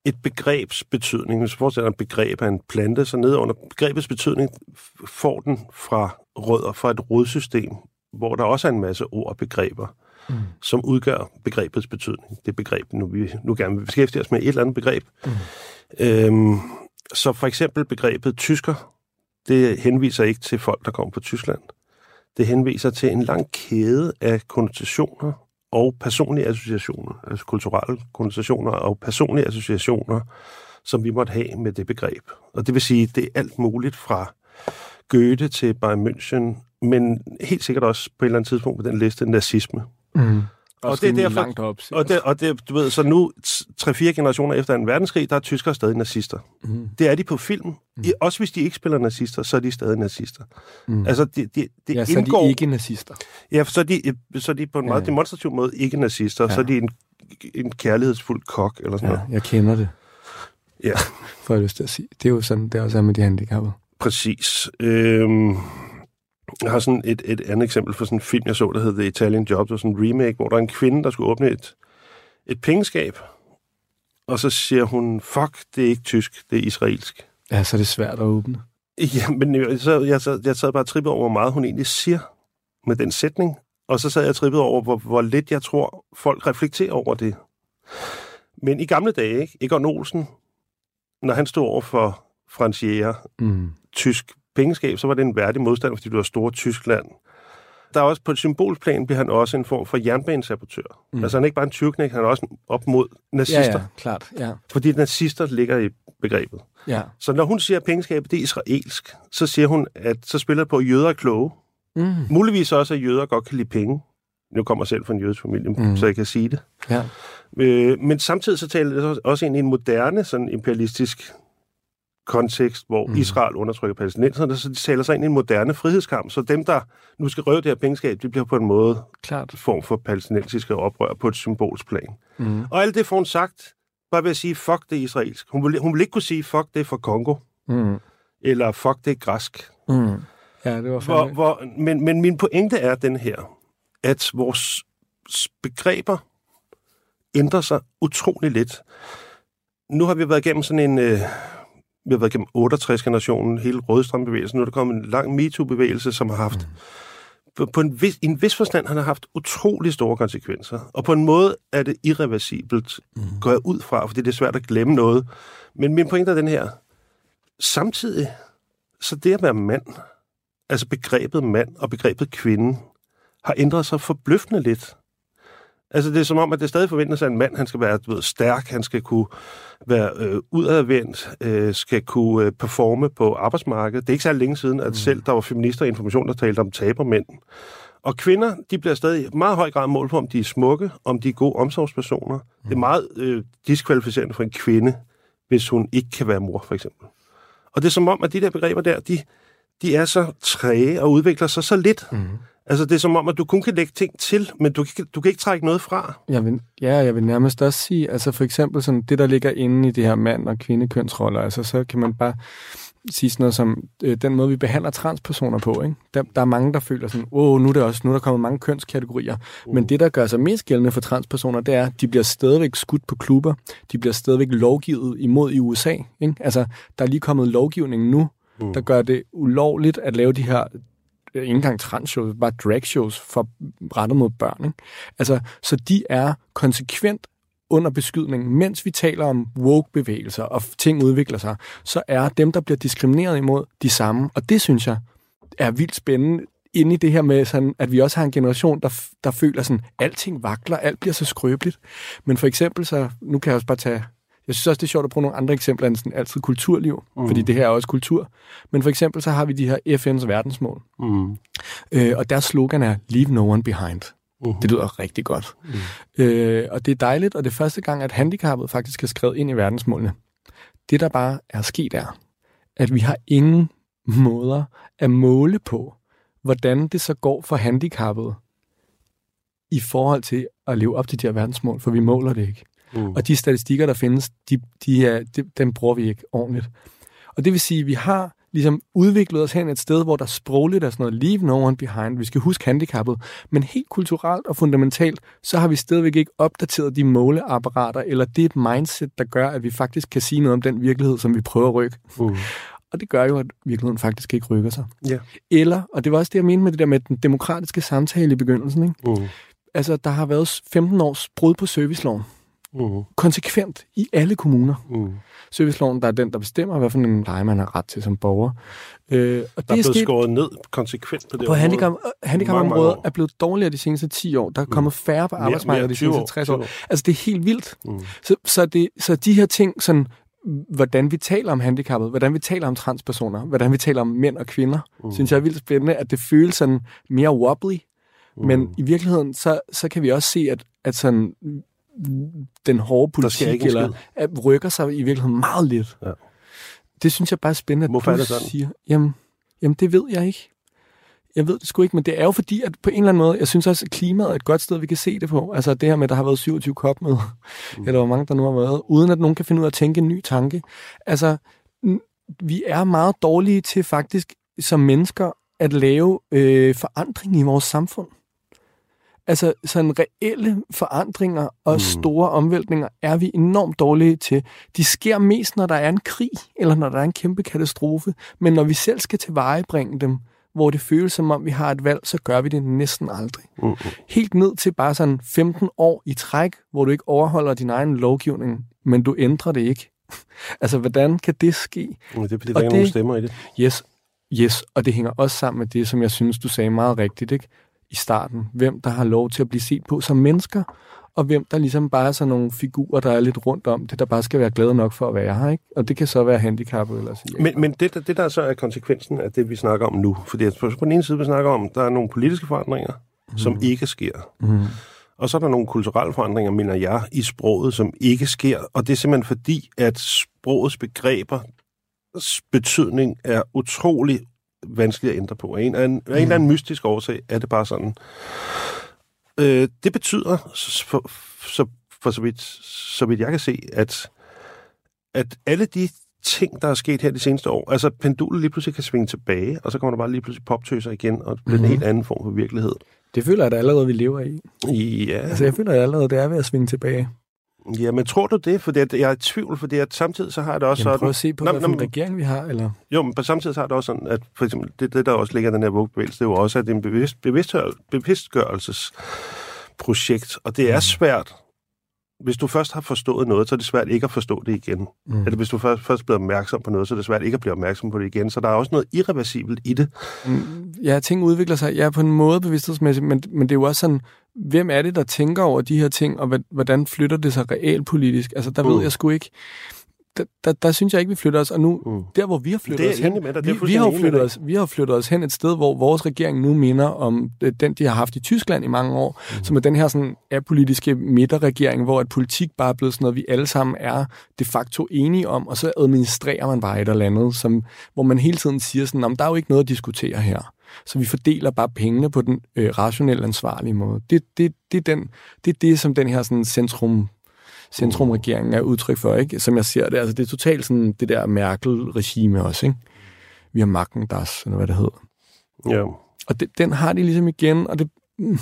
et begrebs betydning, hvis du forestiller et begreb af en plante, så nede under begrebets betydning får den fra rødder, fra et rodsystem, hvor der også er en masse ord og begreber, mm. som udgør begrebets betydning. Det begreb, nu vi nu gerne vil beskæftige os med et eller andet begreb. Mm. Øhm, så for eksempel begrebet tysker, det henviser ikke til folk, der kommer fra Tyskland. Det henviser til en lang kæde af konnotationer og personlige associationer, altså kulturelle konnotationer og personlige associationer, som vi måtte have med det begreb. Og det vil sige, det er alt muligt fra Goethe til Bayern München, men helt sikkert også på et eller andet tidspunkt på den liste nazisme. Mm. Og det er derfor, langt op. og det, og det, du ved, så nu, tre-fire generationer efter en verdenskrig, der er tyskere stadig nazister. Mm. Det er de på film. Mm. I, også hvis de ikke spiller nazister, så er de stadig nazister. Mm. Altså, det, det, det ja, så indgår, er de ikke nazister. Ja, så er de, så er de på en meget ja. demonstrativ måde ikke nazister. Ja. Så er de en, en kærlighedsfuld kok, eller sådan ja, noget. jeg kender det. Ja. For jeg lyst til at sige. Det er jo sådan, det er også med de handicappede. Præcis. Øhm, jeg har sådan et, et andet eksempel for sådan en film, jeg så, der hedder The Italian Job. Det var sådan en remake, hvor der er en kvinde, der skulle åbne et, et pengeskab. Og så siger hun, fuck, det er ikke tysk, det er israelsk. Ja, så er det svært at åbne. Ja, men så, jeg, sad, jeg sad bare og trippede over, hvor meget hun egentlig siger med den sætning. Og så sad jeg og trippede over, hvor, hvor lidt jeg tror, folk reflekterer over det. Men i gamle dage, ikke? Egon Olsen, når han stod over for Frans Jæger, mm. tysk pengeskab, så var det en værdig modstand, fordi du var store Tyskland. Der er også på et symbolplan bliver han også en form for jernbanesabotør. Mm. Altså han er ikke bare en tyrknæk, han er også op mod nazister. Ja, ja, klart. Ja. Fordi nazister ligger i begrebet. Ja. Så når hun siger, at pengeskabet det er israelsk, så siger hun, at så spiller det på, at jøder er kloge. Mm. Muligvis også, at jøder godt kan lide penge. Nu kommer jeg selv fra en jødisk familie, mm. så jeg kan sige det. Ja. Øh, men samtidig så taler det også ind i en moderne sådan imperialistisk kontekst, hvor mm. Israel undertrykker palæstinenserne, så de taler sig ind i en moderne frihedskamp. Så dem, der nu skal røve det her pengeskab, de bliver på en måde Klart. form for palæstinensiske oprør på et symbolsplan. Mm. Og alt det får hun sagt, bare ved at sige, fuck det israelsk. Hun vil, hun vil ikke kunne sige, fuck det fra Kongo. Mm. Eller fuck det græsk. Mm. Ja, det var hvor, hvor, men, men min pointe er den her, at vores begreber ændrer sig utrolig lidt. Nu har vi været igennem sådan en... Øh, vi har været gennem 68-generationen, hele Rødstrømbevægelsen. Nu er der kommet en lang MeToo-bevægelse, som har haft... Mm. På en vis, en vis forstand han har haft utrolig store konsekvenser. Og på en måde er det irreversibelt, mm. går jeg ud fra, fordi det er svært at glemme noget. Men min pointe er den her. Samtidig, så det at være mand, altså begrebet mand og begrebet kvinde, har ændret sig forbløffende lidt. Altså, det er som om, at det stadig forventes af en mand, han skal være du ved, stærk, han skal kunne være øh, udadvendt, øh, skal kunne øh, performe på arbejdsmarkedet. Det er ikke så længe siden, at mm. selv der var feminister i information, der talte om tabermænd. Og kvinder, de bliver stadig i meget høj grad målt på, om de er smukke, om de er gode omsorgspersoner. Mm. Det er meget øh, diskvalificerende for en kvinde, hvis hun ikke kan være mor, for eksempel. Og det er som om, at de der begreber der, de, de er så træge og udvikler sig så lidt. Mm. Altså, det er som om, at du kun kan lægge ting til, men du, du kan ikke trække noget fra. Jeg vil, ja, jeg vil nærmest også sige, altså for eksempel sådan, det, der ligger inde i det her mand- og kvindekønsroller, altså så kan man bare sige sådan noget som, øh, den måde, vi behandler transpersoner på. Ikke? Der, der er mange, der føler sådan, åh, nu er, det også, nu er der kommet mange kønskategorier. Uh. Men det, der gør sig mest gældende for transpersoner, det er, at de bliver stadigvæk skudt på klubber. De bliver stadigvæk lovgivet imod i USA. Ikke? Altså, der er lige kommet lovgivning nu, uh. der gør det ulovligt at lave de her Øh, ikke engang transshows, bare dragshows for rettet mod børn. Ikke? Altså, så de er konsekvent under beskydning, mens vi taler om woke-bevægelser og ting udvikler sig, så er dem, der bliver diskrimineret imod, de samme. Og det synes jeg er vildt spændende inde i det her med, sådan, at vi også har en generation, der, der føler sådan, alting vakler, alt bliver så skrøbeligt. Men for eksempel så, nu kan jeg også bare tage jeg synes også, det er sjovt at bruge nogle andre eksempler end sådan altid kulturliv, mm. fordi det her er også kultur. Men for eksempel så har vi de her FN's verdensmål. Mm. Øh, og deres slogan er Leave no one behind. Uh-huh. Det lyder rigtig godt. Uh-huh. Øh, og det er dejligt, og det er første gang, at handicappet faktisk er skrevet ind i verdensmålene. Det, der bare er sket, er, at vi har ingen måder at måle på, hvordan det så går for handicappet i forhold til at leve op til de her verdensmål, for vi måler det ikke. Mm. Og de statistikker, der findes, de, de er, de, dem bruger vi ikke ordentligt. Og det vil sige, at vi har ligesom udviklet os hen et sted, hvor der sprogligt er sådan noget leave no one behind. Vi skal huske handicappet. Men helt kulturelt og fundamentalt, så har vi stadigvæk ikke opdateret de måleapparater, eller det er et mindset, der gør, at vi faktisk kan sige noget om den virkelighed, som vi prøver at rykke. Mm. Og det gør jo, at virkeligheden faktisk ikke rykker sig. Ja. Eller, og det var også det, jeg mente med det der med den demokratiske samtale i begyndelsen. Ikke? Mm. Altså, der har været 15 års brud på serviceloven. Mm. Konsekvent i alle kommuner. Mm. Serviceloven, der er den, der bestemmer, hvad for en leje man har ret til som borger. Øh, og Der er det blevet sket skåret ned konsekvent på det på handicap, handicapområdet er blevet dårligere de seneste 10 år. Der er Mm. kommet færre på arbejdsmarkedet de 20 seneste år, 60 20 år. år. Altså, det er helt vildt. Mm. Så, så, det, så de her ting, sådan, hvordan vi taler om handicappet, hvordan vi taler om transpersoner, hvordan vi taler om mænd og kvinder, mm. synes jeg er vildt spændende, at det føles sådan mere wobbly. Mm. Men i virkeligheden, så, så kan vi også se, at, at sådan, den hårde politik eller, at rykker sig i virkeligheden meget lidt. Ja. Det synes jeg bare er spændende, at Hvorfor du er det sådan? siger. Jamen, jamen, det ved jeg ikke. Jeg ved det sgu ikke, men det er jo fordi, at på en eller anden måde, jeg synes også, at klimaet er et godt sted, vi kan se det på. Altså det her med, at der har været 27 kop med, mm. eller hvor mange der nu har været, uden at nogen kan finde ud af at tænke en ny tanke. Altså, vi er meget dårlige til faktisk som mennesker at lave øh, forandring i vores samfund. Altså sådan reelle forandringer og Mm. store omvæltninger er vi enormt dårlige til. De sker mest, når der er en krig, eller når der er en kæmpe katastrofe. Men når vi selv skal tilvejebringe dem, hvor det føles som om, vi har et valg, så gør vi det næsten aldrig. Mm. Helt ned til bare sådan 15 år i træk, hvor du ikke overholder din egen lovgivning, men du ændrer det ikke. altså, hvordan kan det ske? Mm. Det er fordi, der Og er det- stemmer i det. Yes, yes, og det hænger også sammen med det, som jeg synes, du sagde meget rigtigt ikke? I starten. Hvem der har lov til at blive set på som mennesker, og hvem der ligesom bare er sådan nogle figurer, der er lidt rundt om det, der bare skal være glade nok for at være her. Ikke? Og det kan så være handicappet eller sige. Men, men det, der- det, der så er konsekvensen af det, vi snakker om nu, fordi at på på den ene side, vi snakker om, der er nogle politiske forandringer, mm. som ikke sker. Mm. Og så er der nogle kulturelle forandringer, mener jeg, i sproget, som ikke sker. Og det er simpelthen fordi, at sprogets begreber betydning er utrolig vanskelig at ændre på. Af en, en, af en eller anden mystisk årsag er det bare sådan. Øh, det betyder, for, så, for så, vidt, så vidt jeg kan se, at, at alle de ting, der er sket her de seneste år, altså pendulet lige pludselig kan svinge tilbage, og så kommer der bare lige pludselig poptøser igen, og det bliver Mhm. en helt anden form for virkelighed. Det føler jeg da allerede, vi lever i. Ja, Altså, jeg føler at allerede, det er ved at svinge tilbage. Ja men tror du det? For jeg er i tvivl, fordi at samtidig så har det også Jamen, prøv sådan... at se på, Nå, hvad for nå, en regering vi har, eller... Jo, men på samtidig så har det også sådan, at for eksempel, det, det der også ligger i den her woke-bevægelse, det er jo også, at det er en bevidst, bevidstgør, bevidstgørelsesprojekt, og det er svært, hvis du først har forstået noget, så er det svært ikke at forstå det igen. Mm. Eller hvis du først, først bliver opmærksom på noget, så er det svært ikke at blive opmærksom på det igen. Så der er også noget irreversibelt i det. Mm, Ja, ting udvikler sig. Ja, på en måde bevidsthedsmæssigt, men, men det er jo også sådan, hvem er det, der tænker over de her ting, og hvordan flytter det sig realpolitisk? Altså, der Mm. ved jeg sgu ikke. Der, der, der synes jeg ikke, vi flytter os. Og nu, Mm. der hvor vi har Det flyttet er os hen, med dig. Det er vi, vi, har flyttet os, vi har flyttet os hen et sted, hvor vores regering nu minder om øh, den, de har haft i Tyskland i mange år, mm. som er den her sådan apolitiske midterregering, hvor at politik bare er blevet sådan noget, vi alle sammen er de facto enige om, og så administrerer man bare et eller andet, som, hvor man hele tiden siger sådan, "Nå, men der er jo ikke noget at diskutere her. Så vi fordeler bare pengene på den øh, rationelle, ansvarlige måde. Det, det, det, er den, det er det, som den her sådan, centrum centrumregeringen er udtryk for, ikke? Som jeg ser det. Altså, det er totalt sådan det der Merkel-regime også, ikke? Vi har magten, das, eller hvad det hedder. Ja. Og det, den har de ligesom igen, og det, mm,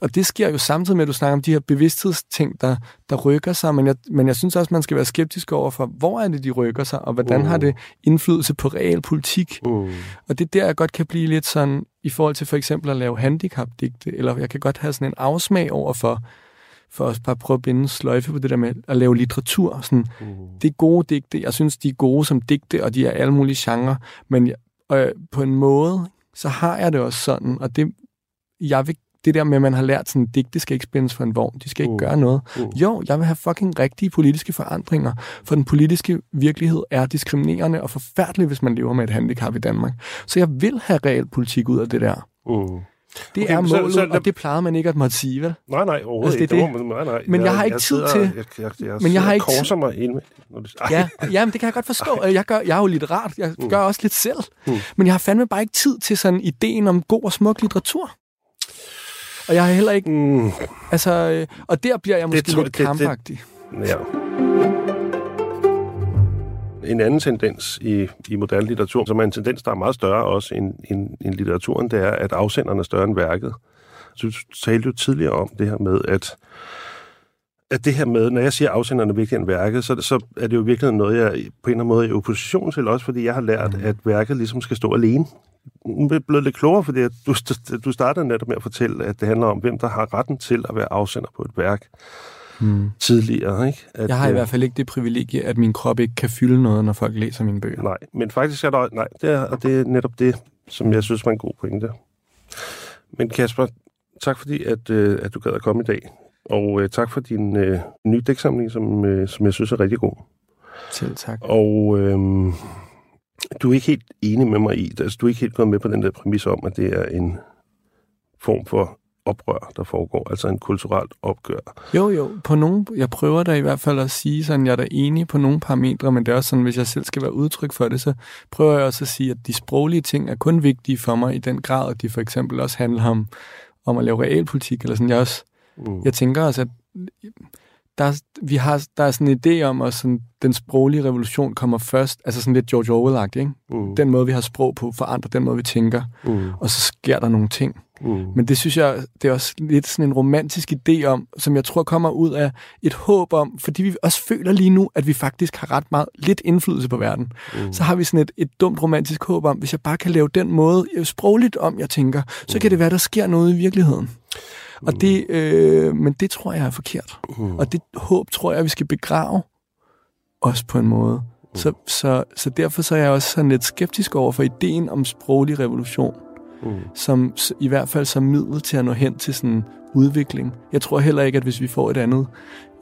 og det sker jo samtidig med, at du snakker om de her bevidsthedsting, der, der rykker sig, men jeg, men jeg synes også, man skal være skeptisk over for, hvor er det, de rykker sig, og hvordan Mm. har det indflydelse på real politik? Mm. Og det er der, jeg godt kan blive lidt sådan, i forhold til for eksempel at lave handicapdigte, eller jeg kan godt have sådan en afsmag over for, for os bare at prøve at binde sløjfe på det der med at lave litteratur. Sådan, Mm. det er gode digte. Jeg synes, de er gode som digte, og de er alle mulige genrer. Men øh, på en måde, så har jeg det også sådan, og det, jeg vil, det der med, at man har lært sådan, digte skal ikke spændes for en vogn, de skal ikke Mm. gøre noget. Mm. Jo, jeg vil have fucking rigtige politiske forandringer, for den politiske virkelighed er diskriminerende og forfærdelig, hvis man lever med et handicap i Danmark. Så jeg vil have reel politik ud af det der. Mm. Det Okay, er så- målet, så- og det plejede man ikke at måtte sige, vel? Nej, nej, overhovedet Altså, det er det. man- Nej, nej. Men jeg har ikke tid sidder, til- Jeg, jeg, jeg, jeg Men jeg har ikke tid- korser mig ind. Det, Ej. Ja, jamen, det kan jeg godt forstå. Jeg, gør, jeg er jo lidt rart. Jeg Mm. gør også lidt selv. Mm. Men jeg har fandme bare ikke tid til sådan ideen om god og smuk litteratur. Og jeg har heller ikke... Mm. Altså, øh, og der bliver jeg måske tror- lidt det- det- kampagtig. Ja. En anden tendens i, i moderne litteratur, som er en tendens, der er meget større også end, end, end litteraturen, det er, at afsenderen er større end værket. Så du talte jo tidligere om det her med, at, at det her med, når jeg siger, at afsenderen er vigtigere end værket, så, så er det jo virkelig noget, jeg på en eller anden måde er i opposition til, også fordi jeg har lært, mm. at værket ligesom skal stå alene. Nu er blevet lidt klogere, fordi du, du startede netop med at fortælle, at det handler om, hvem der har retten til at være afsender på et værk hmm. tidligere. Ikke? At, jeg har i hvert fald ikke det privilegie, at min krop ikke kan fylde noget, når folk læser mine bøger. Nej, men faktisk er der... Nej, det er, og det er netop det, som jeg synes var en god pointe. Men Kasper, tak fordi, at, øh, at du gad at komme i dag. Og øh, tak for din øh, nye dæksamling, som, øh, som jeg synes er rigtig god. Selv tak. Og øh, du er ikke helt enig med mig i, altså du er ikke helt gået med på den der præmis om, at det er en form for oprør, der foregår, altså en kulturelt opgør. Jo, jo, på nogle, jeg prøver da i hvert fald at sige, sådan, jeg er da enig på nogle parametre, men det er også sådan, hvis jeg selv skal være udtryk for det, så prøver jeg også at sige, at de sproglige ting er kun vigtige for mig i den grad, at de for eksempel også handler om, om at lave realpolitik, eller sådan, jeg også, mm. jeg tænker også, at der, vi har, der er sådan en idé om, at sådan, den sproglige revolution kommer først, altså sådan lidt George orwell ikke? Mm. Den måde, vi har sprog på, forandrer den måde, vi tænker, mm. og så sker der nogle ting. Mm. Men det synes jeg, det er også lidt sådan en romantisk idé om, som jeg tror kommer ud af et håb om, fordi vi også føler lige nu, at vi faktisk har ret meget lidt indflydelse på verden. Mm. Så har vi sådan et, et dumt romantisk håb om, hvis jeg bare kan lave den måde sprogligt om, jeg tænker, så mm. kan det være, der sker noget i virkeligheden. Og det, øh, men det tror jeg er forkert. Mm. Og det håb tror jeg, vi skal begrave også på en måde. Mm. Så, så, så derfor så er jeg også sådan lidt skeptisk over for ideen om sproglig revolution mm. som i hvert fald som middel til at nå hen til sådan udvikling. Jeg tror heller ikke, at hvis vi får et andet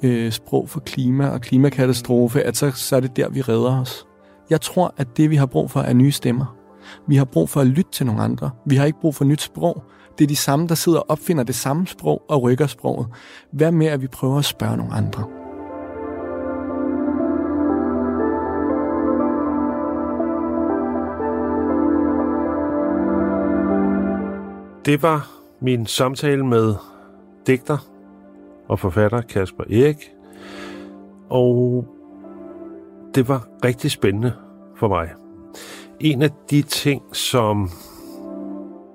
øh, sprog for klima og klimakatastrofe, at så, så er det der, vi redder os. Jeg tror, at det, vi har brug for, er nye stemmer. Vi har brug for at lytte til nogle andre. Vi har ikke brug for nyt sprog. Det er de samme, der sidder og opfinder det samme sprog og rykker sproget. Hvad med, at vi prøver at spørge nogle andre? Det var min samtale med digter og forfatter Kasper Erik. Og det var rigtig spændende for mig. En af de ting, som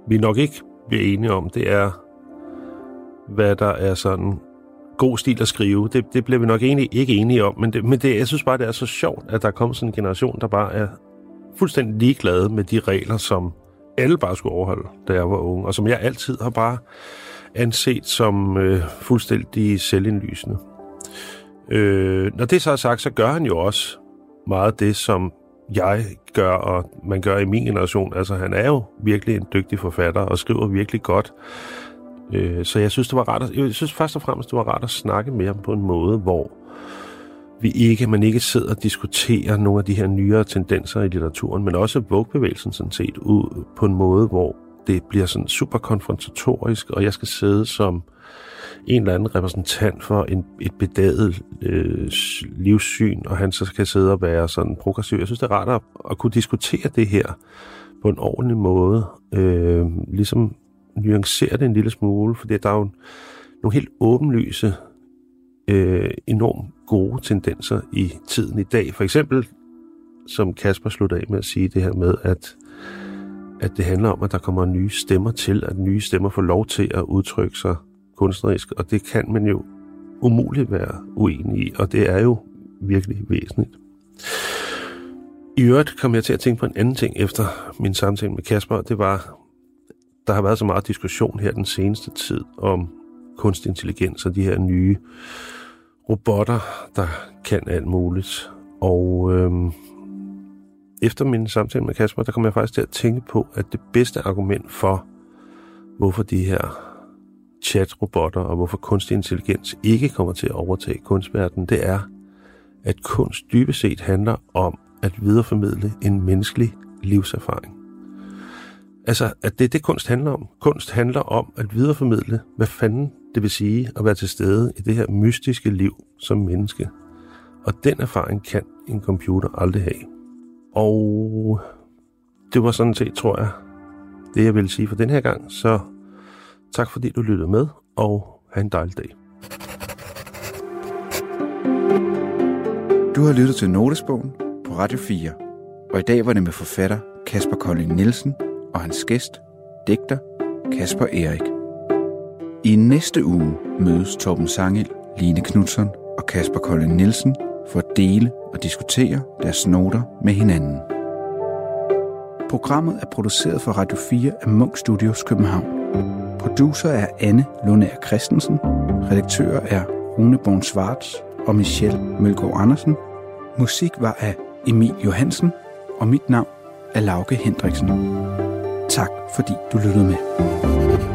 vi nok ikke bliver enige om, det er, hvad der er sådan god stil at skrive. Det, det bliver vi nok egentlig ikke enige om, men, det, men det, jeg synes bare, det er så sjovt, at der er kommet sådan en generation, der bare er fuldstændig ligeglade med de regler, som alle bare skulle overholde, da jeg var ung, og som jeg altid har bare anset som øh, fuldstændig selvindlysende. Øh, når det så er sagt, så gør han jo også meget det, som jeg gør, og man gør i min generation. Altså, han er jo virkelig en dygtig forfatter, og skriver virkelig godt. Øh, så jeg synes, det var rart at, jeg synes først og fremmest, det var rart at snakke med ham på en måde, hvor vi ikke, man ikke sidder og diskuterer nogle af de her nyere tendenser i litteraturen, men også vugbevægelsen sådan set ud på en måde, hvor det bliver sådan super konfrontatorisk, og jeg skal sidde som en eller anden repræsentant for en, et bedaget øh, livssyn, og han så skal sidde og være sådan progressiv. Jeg synes, det er rart at, at kunne diskutere det her på en ordentlig måde. Øh, ligesom nuancere det en lille smule, for der er jo nogle helt åbenlyse øh, enormt gode tendenser i tiden i dag. For eksempel, som Kasper slutter af med at sige det her med, at, at det handler om, at der kommer nye stemmer til, at nye stemmer får lov til at udtrykke sig kunstnerisk, og det kan man jo umuligt være uenig i, og det er jo virkelig væsentligt. I øvrigt kom jeg til at tænke på en anden ting efter min samtale med Kasper, det var, der har været så meget diskussion her den seneste tid om kunstig intelligens og de her nye robotter, der kan alt muligt. Og øhm, efter min samtale med Kasper, der kom jeg faktisk til at tænke på, at det bedste argument for, hvorfor de her chatrobotter og hvorfor kunstig intelligens ikke kommer til at overtage kunstverdenen, det er, at kunst dybest set handler om at videreformidle en menneskelig livserfaring. Altså, at det er det, kunst handler om. Kunst handler om at videreformidle, hvad fanden det vil sige at være til stede i det her mystiske liv som menneske. Og den erfaring kan en computer aldrig have. Og det var sådan set, tror jeg, det jeg ville sige for den her gang. Så tak fordi du lyttede med, og have en dejlig dag. Du har lyttet til Notesbogen på Radio 4, og i dag var det med forfatter Kasper Kolding Nielsen og hans gæst, digter Kasper Erik. I næste uge mødes Torben Sangel, Line Knudsen og Kasper Kolding Nielsen for at dele og diskutere deres noter med hinanden. Programmet er produceret for Radio 4 af Munk Studios København. Producer er Anne Lundær Christensen. Redaktør er Rune Born Schwartz og Michelle Mølgaard Andersen. Musik var af Emil Johansen, og mit navn er Lauke Hendriksen. Tak fordi du lyttede med.